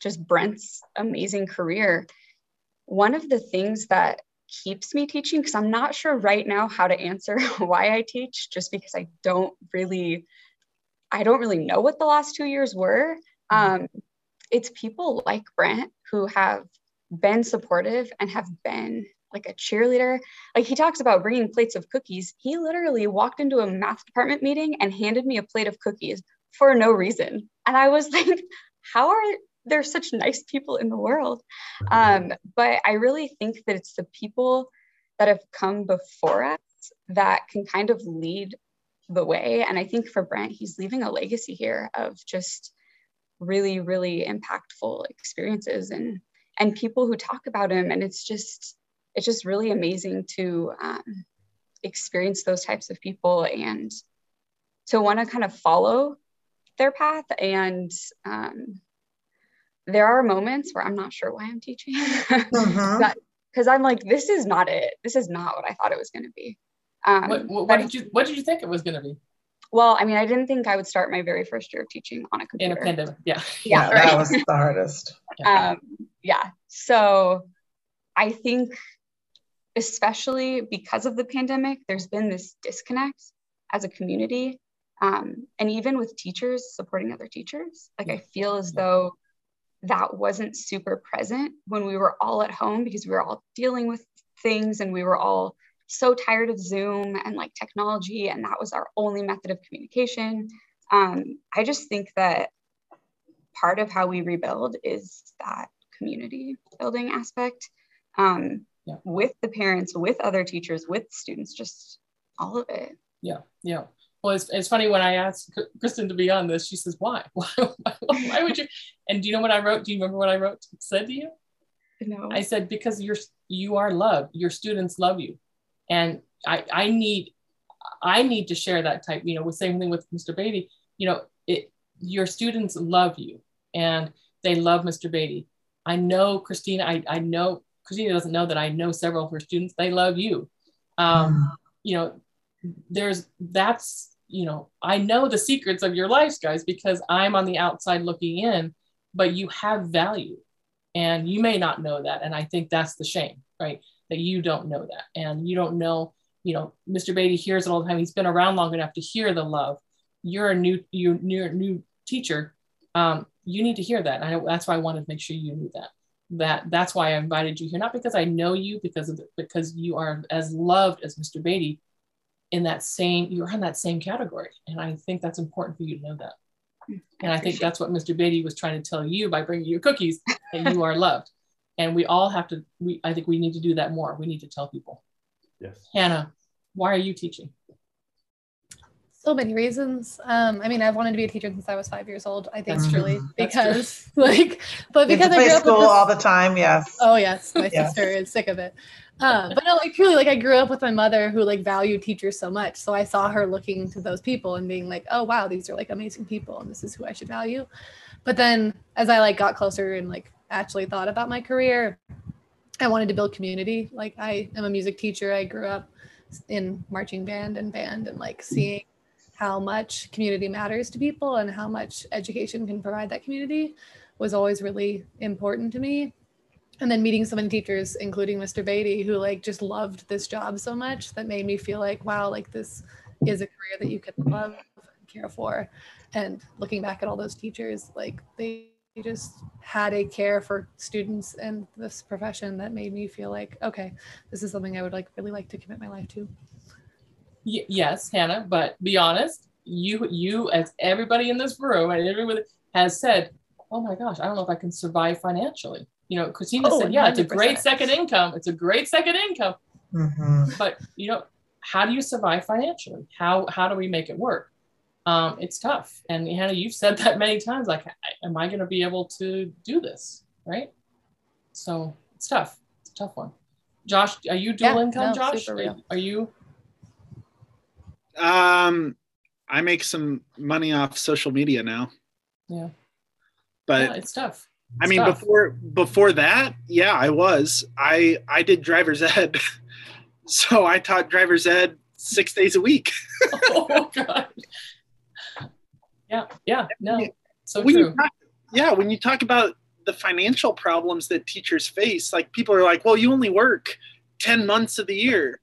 just Brent's amazing career, one of the things that keeps me teaching, because I'm not sure right now how to answer why I teach, just because I don't really, I don't really know what the last two years were. Um, it's people like Brent who have been supportive and have been like a cheerleader. Like he talks about bringing plates of cookies. He literally walked into a math department meeting and handed me a plate of cookies for no reason. And I was like, how are there such nice people in the world? Um, but I really think that it's the people that have come before us that can kind of lead the way. And I think for Brent, he's leaving a legacy here of just really, really impactful experiences and and people who talk about him. And it's just it's just really amazing to um, experience those types of people and to want to kind of follow their path and um, there are moments where i'm not sure why i'm teaching. Because uh-huh. i'm like this is not it. This is not what i thought it was going to be. Um, what, what, what did you what did you think it was going to be? Well i mean i didn't think i would start my very first year of teaching on a computer. In a pandemic yeah. Yeah, yeah right? that was the hardest. Um, yeah. So i think especially because of the pandemic, there's been this disconnect as a community. Um, and even with teachers supporting other teachers, like I feel as though that wasn't super present when we were all at home because we were all dealing with things and we were all so tired of Zoom and like technology, and that was our only method of communication. Um, I just think that part of how we rebuild is that community building aspect um, yeah. with the parents, with other teachers, with students, just all of it. Yeah, yeah. Well, it's, it's funny when I asked Kristen to be on this, she says, why? why? Why would you? And do you know what I wrote? Do you remember what I wrote, said to you? No. I said, because you're, you are loved. Your students love you. And I, I need, I need to share that type, you know, the same thing with Mr. Beatty, you know, it, your students love you and they love Mr. Beatty. I know Christina, I, I know Christina doesn't know that I know several of her students. They love you. Um, mm. You know, there's that's you know, I know the secrets of your lives, guys, because I'm on the outside looking in, but you have value and you may not know that. And I think that's the shame, right? That you don't know that. And you don't know, you know, Mr. Beatty hears it all the time. He's been around long enough to hear the love. You're a new, you're, a new teacher. Um, you need to hear that. I, that's why I wanted to make sure you knew that. That that's why I invited you here, not because I know you, because of because you are as loved as Mr. Beatty, in that same you're in that same category and i think that's important for you to know that and i think that's what mr beatty was trying to tell you by bringing you cookies that you are loved and we all have to we i think we need to do that more we need to tell people yes hannah why are you teaching so many reasons. Um, I mean, I've wanted to be a teacher since I was five years old. I think mm-hmm. truly because, like, but because I grew up school this, all the time. Yes. Oh yes, my yes. sister is sick of it. Um, but no, like truly, like I grew up with my mother who like valued teachers so much. So I saw her looking to those people and being like, oh wow, these are like amazing people, and this is who I should value. But then as I like got closer and like actually thought about my career, I wanted to build community. Like I am a music teacher. I grew up in marching band and band and like seeing how much community matters to people and how much education can provide that community was always really important to me and then meeting so many teachers including mr beatty who like just loved this job so much that made me feel like wow like this is a career that you can love and care for. And looking back at all those teachers like they just had a care for students and this profession that made me feel like okay this is something i would like really like to commit my life to. Y- yes hannah but be honest you you as everybody in this room and everybody has said oh my gosh i don't know if i can survive financially you know, Christina oh, said, yeah, 100%. it's a great second income. It's a great second income. Mm-hmm. But you know, how do you survive financially? How how do we make it work? Um, it's tough. And Hannah, you've said that many times. Like, am I going to be able to do this? Right. So it's tough. It's a tough one. Josh, are you dual yeah, income? No, Josh, are, are you? Um, I make some money off social media now. Yeah. But yeah, it's tough. I mean, tough. before before that, yeah, I was. I I did driver's ed, so I taught driver's ed six days a week. oh God. Yeah, yeah, no, so when true. Talk, yeah, when you talk about the financial problems that teachers face, like people are like, "Well, you only work ten months of the year."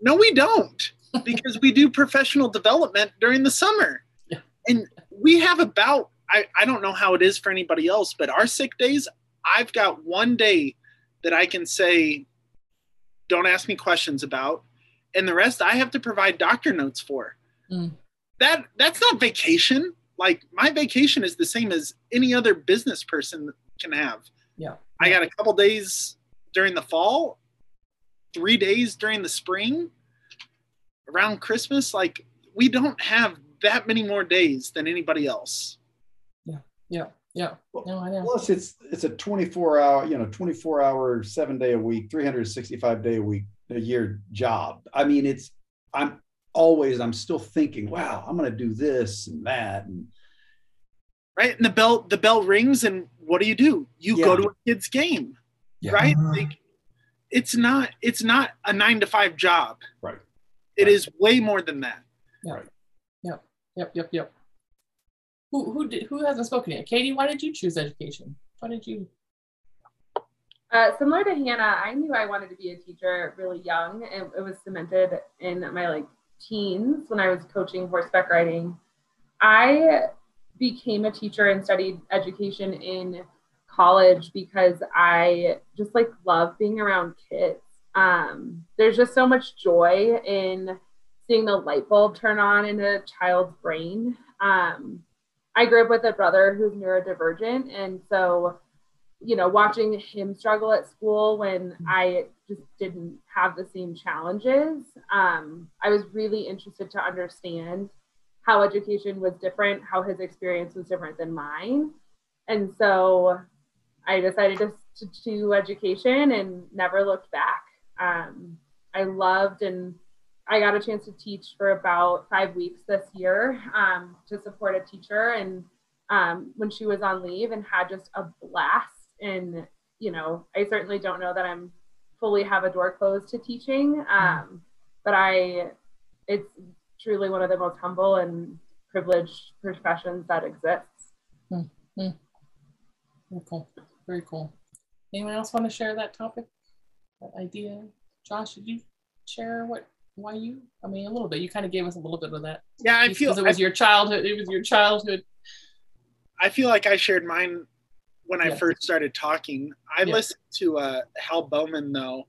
No, we don't, because we do professional development during the summer, yeah. and we have about I, I don't know how it is for anybody else, but our sick days, I've got one day that I can say, don't ask me questions about, and the rest I have to provide doctor notes for. Mm. That that's not vacation. Like my vacation is the same as any other business person can have. Yeah. I got a couple days during the fall, three days during the spring, around Christmas. Like we don't have that many more days than anybody else. Yeah. Yeah. No, I. Plus, it's it's a 24 hour, you know, 24 hour, seven day a week, 365 day a week, a year job. I mean, it's I'm always I'm still thinking, wow, I'm going to do this and that, and right. And the bell the bell rings, and what do you do? You yeah. go to a kid's game, yeah. right? Uh-huh. Like, it's not it's not a nine to five job. Right. It right. is way more than that. Yeah. Right. Yep. Yep. Yep. Yep. Who who did, who hasn't spoken yet? Katie, why did you choose education? Why did you? Uh, similar to Hannah, I knew I wanted to be a teacher really young. It, it was cemented in my like teens when I was coaching horseback riding. I became a teacher and studied education in college because I just like love being around kids. um, there's just so much joy in seeing the light bulb turn on in a child's brain. Um, I grew up with a brother who's neurodivergent, and so you know, watching him struggle at school when I just didn't have the same challenges, um, I was really interested to understand how education was different, how his experience was different than mine. And so I decided to, to do education and never looked back. Um, I loved and I got a chance to teach for about five weeks this year um, to support a teacher. And um, when she was on leave and had just a blast. And, you know, I certainly don't know that I'm fully have a door closed to teaching. Um, but I, it's truly one of the most humble and privileged professions that exists. Mm-hmm. Very cool. Very cool. Anyone else want to share that topic, that idea? Josh, did you share what why you? I mean, a little bit. You kind of gave us a little bit of that. Yeah, I feel it was I, your childhood. It was your childhood. I feel like I shared mine when I first started talking. I yeah. listened to uh, Hal Bowman though,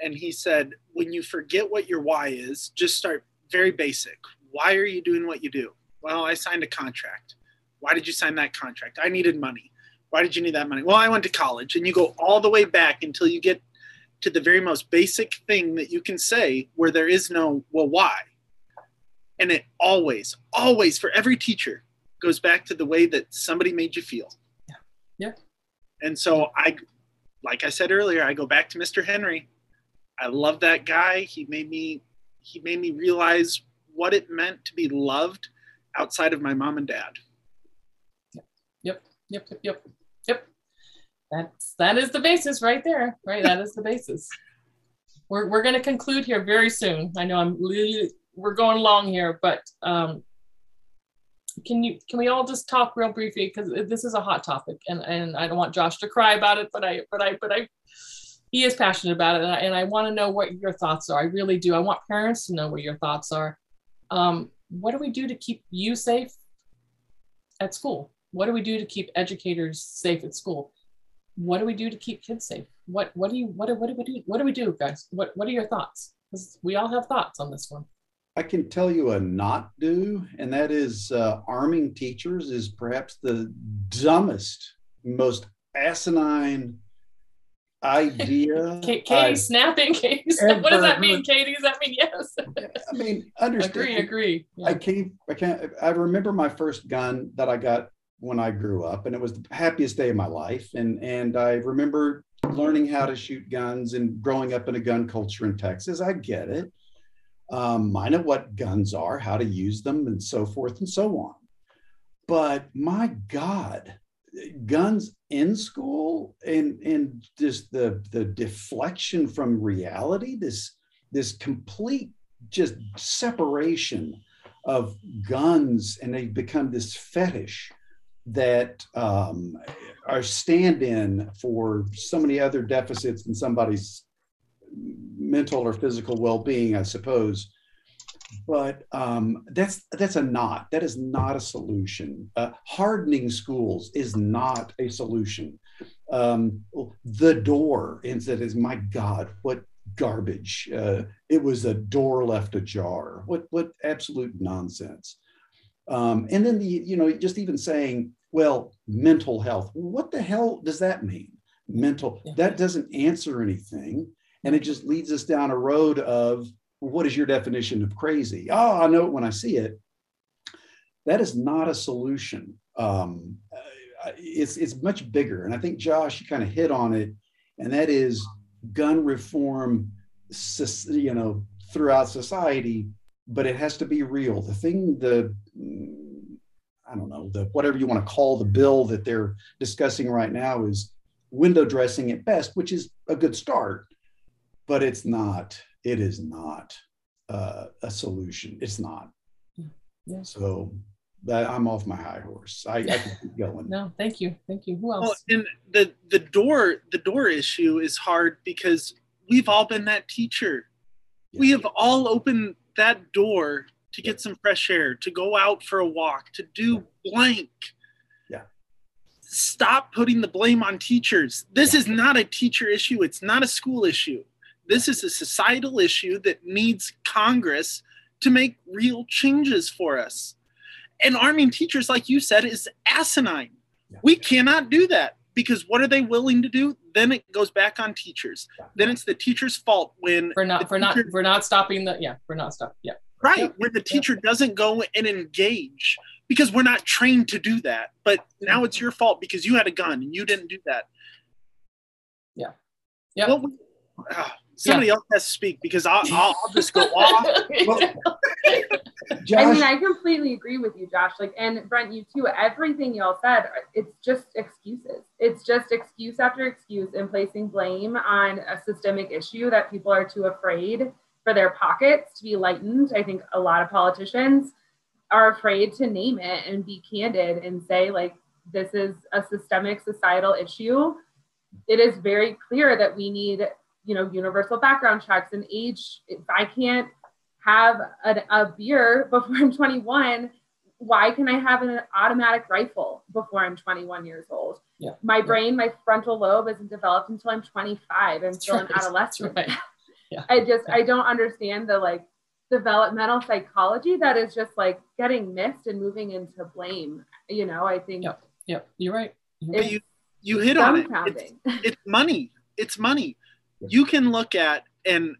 and he said, when you forget what your why is, just start very basic. Why are you doing what you do? Well, I signed a contract. Why did you sign that contract? I needed money. Why did you need that money? Well, I went to college, and you go all the way back until you get to the very most basic thing that you can say where there is no, well, why? And it always, always, for every teacher, goes back to the way that somebody made you feel. Yeah. Yeah. And so I, like I said earlier, I go back to Mr. Henry. I love that guy. He made me, he made me realize what it meant to be loved outside of my mom and dad. Yep. Yep. Yep. Yep. Yep. That's that is the basis right there. Right. That is the basis. We're we're going to conclude here very soon. I know I'm really we're going long here, but um, can you can we all just talk real briefly because this is a hot topic and and I don't want Josh to cry about it but I but I but I he is passionate about it and I, and I want to know what your thoughts are I really do I want parents to know what your thoughts are um, what do we do to keep you safe at school what do we do to keep educators safe at school what do we do to keep kids safe what what do you what, what do we do what do we do guys what what are your thoughts because we all have thoughts on this one I can tell you a not do, and that is uh, arming teachers is perhaps the dumbest, most asinine idea. Katie I've snapping. Katie, what does that mean, Katie? Does that mean yes? I mean, understand. Agree, agree. Yeah. I can't. I can't. I remember my first gun that I got when I grew up, and it was the happiest day of my life. And and I remember learning how to shoot guns and growing up in a gun culture in Texas. I get it um, I know what guns are, how to use them, and so forth and so on. But my God, guns in school and and just the the deflection from reality, this this complete just separation of guns, and they become this fetish that um, are stand-in for so many other deficits in somebody's mental or physical well-being, I suppose. But um, that's that's a not. That is not a solution. Uh, hardening schools is not a solution. Um, the door instead is my God, what garbage! Uh, it was a door left ajar. What what absolute nonsense. Um, and then the you know just even saying, well, mental health. What the hell does that mean? Mental. That doesn't answer anything. And it just leads us down a road of what is your definition of crazy? Oh, I know it when I see it. That is not a solution. Um, it's, it's much bigger. And I think, Josh, you kind of hit on it, and that is gun reform, you know, throughout society, but it has to be real. The thing, the, I don't know, the whatever you want to call the bill that they're discussing right now is window dressing at best, which is a good start but it's not it is not uh, a solution. It's not. Yeah. so that i'm off my high horse. I, I can keep going. No thank you thank you. Who else? well, and the the door the door issue is hard because we've all been that teacher. Yeah. we have all opened that door to get some fresh air to go out for a walk to do blank yeah stop putting the blame on teachers this is not a teacher issue it's not a school issue This is a societal issue that needs Congress to make real changes for us. And arming teachers, like you said, is asinine. Yeah. We cannot do that because what are they willing to do? Then it goes back on teachers. Then it's the teacher's fault when for not for teacher, not for not stopping the yeah for not stop yeah right yep. when the teacher yep. doesn't go and engage because we're not trained to do that. But now it's your fault because you had a gun and you didn't do that. Yeah. Yeah. Well, uh, somebody yeah. else has to speak because I'll, I'll, I'll just go off. I mean, I completely agree with you, Josh. Like, and Brent, you too. Everything y'all said, it's just excuses. It's just excuse after excuse and placing blame on a systemic issue that people are too afraid for their pockets to be lightened. I think a lot of politicians are afraid to name it and be candid and say, like, this is a systemic societal issue. It is very clear that we need, you know, universal background checks and age. If I can't have a, a beer before I'm 21, why can I have an automatic rifle before I'm 21 years old? Yeah. My brain, my frontal lobe isn't developed until I'm 25. I'm still right. an adolescent. Right. Yeah. I just, I don't understand the like developmental psychology that is just like getting missed and moving into blame. You know, I think. Yep. Yep. You're right. But you, you hit on it. It's, it's money. It's money. You can look at and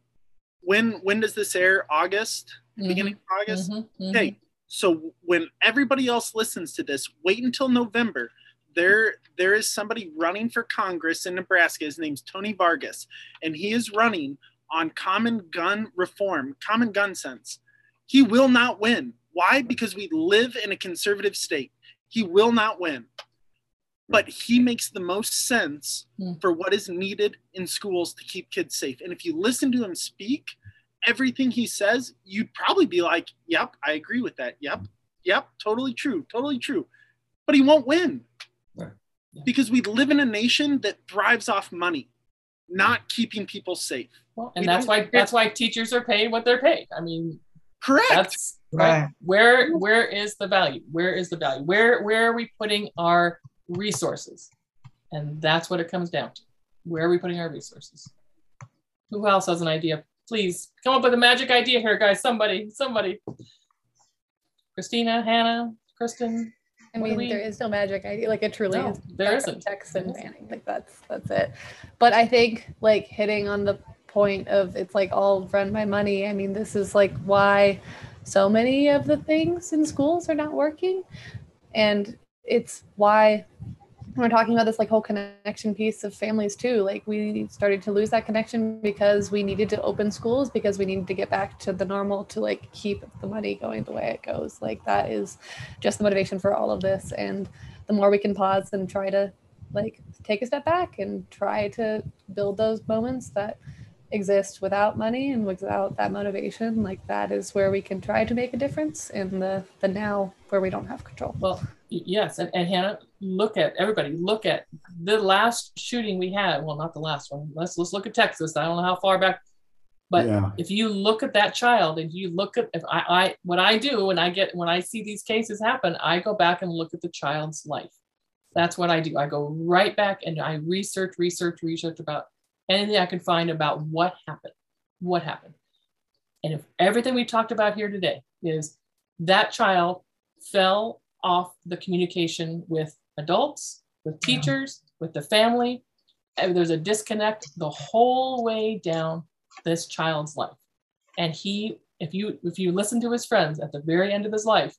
when when does this air? August, mm-hmm. beginning of August. Mm-hmm. Mm-hmm. Okay, so when everybody else listens to this, wait until November. There there is somebody running for Congress in Nebraska. His name's Tony Vargas, and he is running on common gun reform, common gun sense. He will not win. Why? Because we live in a conservative state. He will not win. But he makes the most sense hmm. for what is needed in schools to keep kids safe. And if you listen to him speak, everything he says, you'd probably be like, yep, I agree with that. Yep, yep, totally true, totally true. But he won't win. Because we live in a nation that thrives off money not keeping people safe. Well, and we that's why that's why teachers are paid what they're paid. I mean, correct. That's right. right. Where where is the value? Where is the value? Where where are we putting our resources? And that's what it comes down to. Where are we putting our resources? Who else has an idea? Please come up with a magic idea here, guys. Somebody, somebody. Christina, Hannah, Kristen, I mean, we, there is no magic idea. Like it truly no, is. There isn't. Text and banning. Like that's that's it. But I think like hitting on the point of it's like all run by money. I mean, this is like why so many of the things in schools are not working, and it's why we're talking about this like whole connection piece of families too like we started to lose that connection because we needed to open schools because we needed to get back to the normal to like keep the money going the way it goes. Like that is just the motivation for all of this. And the more we can pause and try to like take a step back and try to build those moments that exist without money and without that motivation like that is where we can try to make a difference in the the now where we don't have control. Well yes and, and hannah look at everybody look at the last shooting we had. Well not the last one. Let's let's look at texas. I don't know how far back but yeah. if you look at that child and you look at if I, I what i do when i get when i see these cases happen i go back and look at the child's life. That's what i do. I go right back and i research research research about anything I can find about what happened. What happened? And if everything we talked about here today is that child fell off the communication with adults, with teachers, with the family, and there's a disconnect the whole way down this child's life. And he, if you if you listen to his friends at the very end of his life,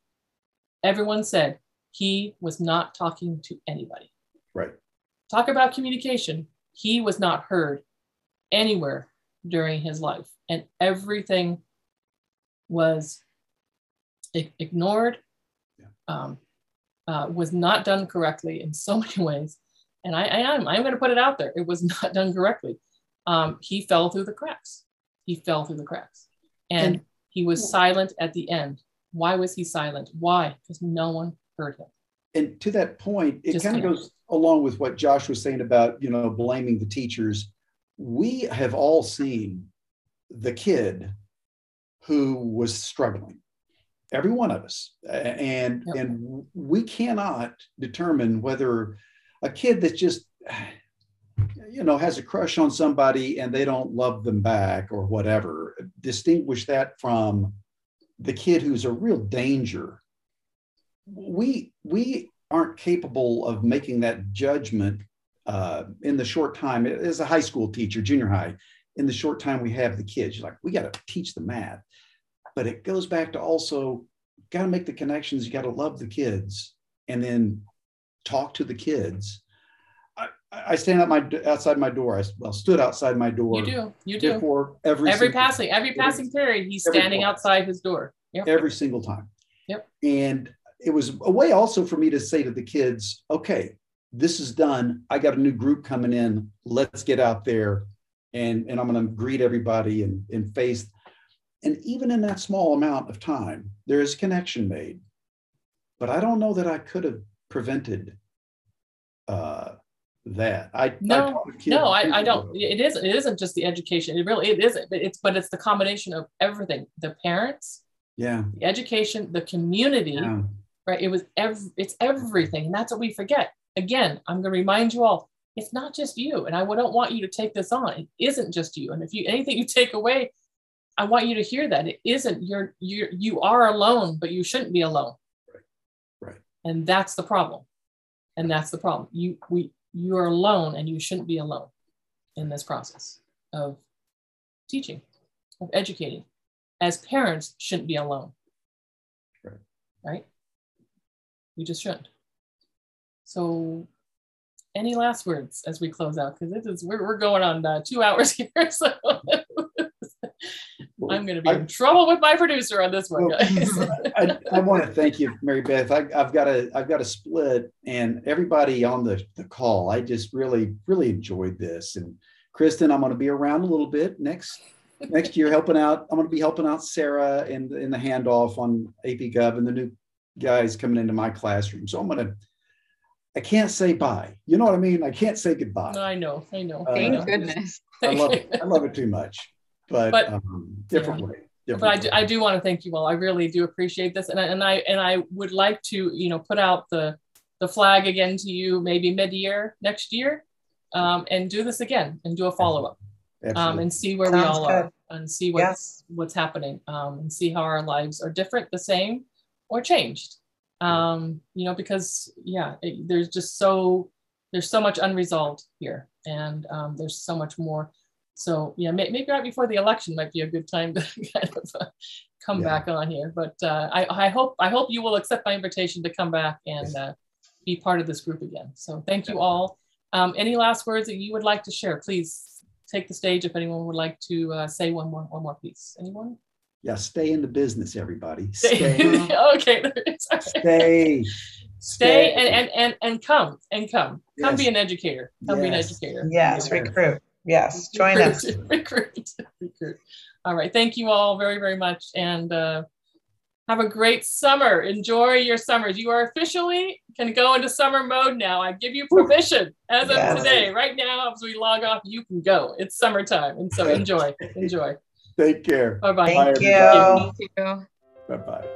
everyone said he was not talking to anybody. Right. Talk about communication he was not heard anywhere during his life, and everything was ignored, yeah. um, uh, was not done correctly in so many ways. And I, I am I'm going to put it out there. It was not done correctly. Um, he fell through the cracks. He fell through the cracks, and, and he was yeah. silent at the end. Why was he silent? Why? Because no one heard him. And to that point, it kind of goes along with what Josh was saying about, you know, blaming the teachers. We have all seen the kid who was struggling, every one of us. And, yep. and we cannot determine whether a kid that's just, you know, has a crush on somebody and they don't love them back or whatever, distinguish that from the kid who's a real danger. We we aren't capable of making that judgment uh, in the short time as a high school teacher, junior high. In the short time we have the kids, you're like, we got to teach the math, but it goes back to also got to make the connections. You got to love the kids, and then talk to the kids I stand at my outside my door. I well stood outside my door. You do. You do. For every every passing every passing period, he's standing outside his door. Yep. Every single time. Yep. And it was a way also for me to say to the kids, okay, this is done. I got a new group coming in. Let's get out there, and and I'm going to greet everybody and and face. And even in that small amount of time, there is connection made. But I don't know that I could have prevented uh, that. I no, I no, I, I don't. It isn't. It isn't just the education. It really it isn't. But it's but it's the combination of everything. The parents, yeah, the education, the community, yeah. Right? It was every. It's everything, and that's what we forget. Again, I'm going to remind you all. It's not just you, and I don't want you to take this on. It isn't just you, and if you anything you take away, I want you to hear that it isn't. You're you you are alone, but you shouldn't be alone. Right. Right. And that's the problem. And that's the problem. You we you are alone and you shouldn't be alone in this process of teaching, of educating. As parents, shouldn't be alone. Right. right? We just shouldn't. So, any last words as we close out? Because it is we're, we're going on uh, two hours here. So I'm going to be I, in trouble with my producer on this one, guys. I, I, want to thank you, Mary Beth. I, have got a I've got a split, and everybody on the, the call. I just really really enjoyed this. And Kristen, I'm going to be around a little bit next next year, helping out. I'm going to be helping out Sarah in in the handoff on AP Gov and the new guys coming into my classroom. So I'm going to. I can't say bye. You know what I mean? I can't say goodbye. I know. I know. Uh, Thank goodness. I love it. I love it too much but, but um, different yeah. way. But I do, I do want to thank you all. I really do appreciate this, and I, and I and I would like to you know put out the the flag again to you maybe mid year next year, um, and do this again and do a follow up, um, and see where Sounds we all good. are and see what's yeah. what's happening, um, and see how our lives are different, the same, or changed. Um, you know, because yeah, it, there's just so there's so much unresolved here, and um, there's so much more so yeah, maybe right before the election might be a good time to kind of uh, come yeah. back on here. But uh, I, I hope I hope you will accept my invitation to come back and uh, be part of this group again. So thank you all. Um, any last words that you would like to share? Please take the stage if anyone would like to uh, say one more one more piece. Anyone? Yeah, stay in the business, everybody. Stay. okay. stay. Stay and, and and and come and come. Come be an educator. Come yes. be an educator. Yes, recruit. Yes, join recruit, us. Recruit, recruit. All right. Thank you all very, very much. And uh, have a great summer. Enjoy your summers. You are officially can go into summer mode now. I give you permission as of yes. today. Right now, as we log off, you can go. It's summertime. And so enjoy. enjoy. Take care. Bye-bye. Thank Bye, you. Bye bye.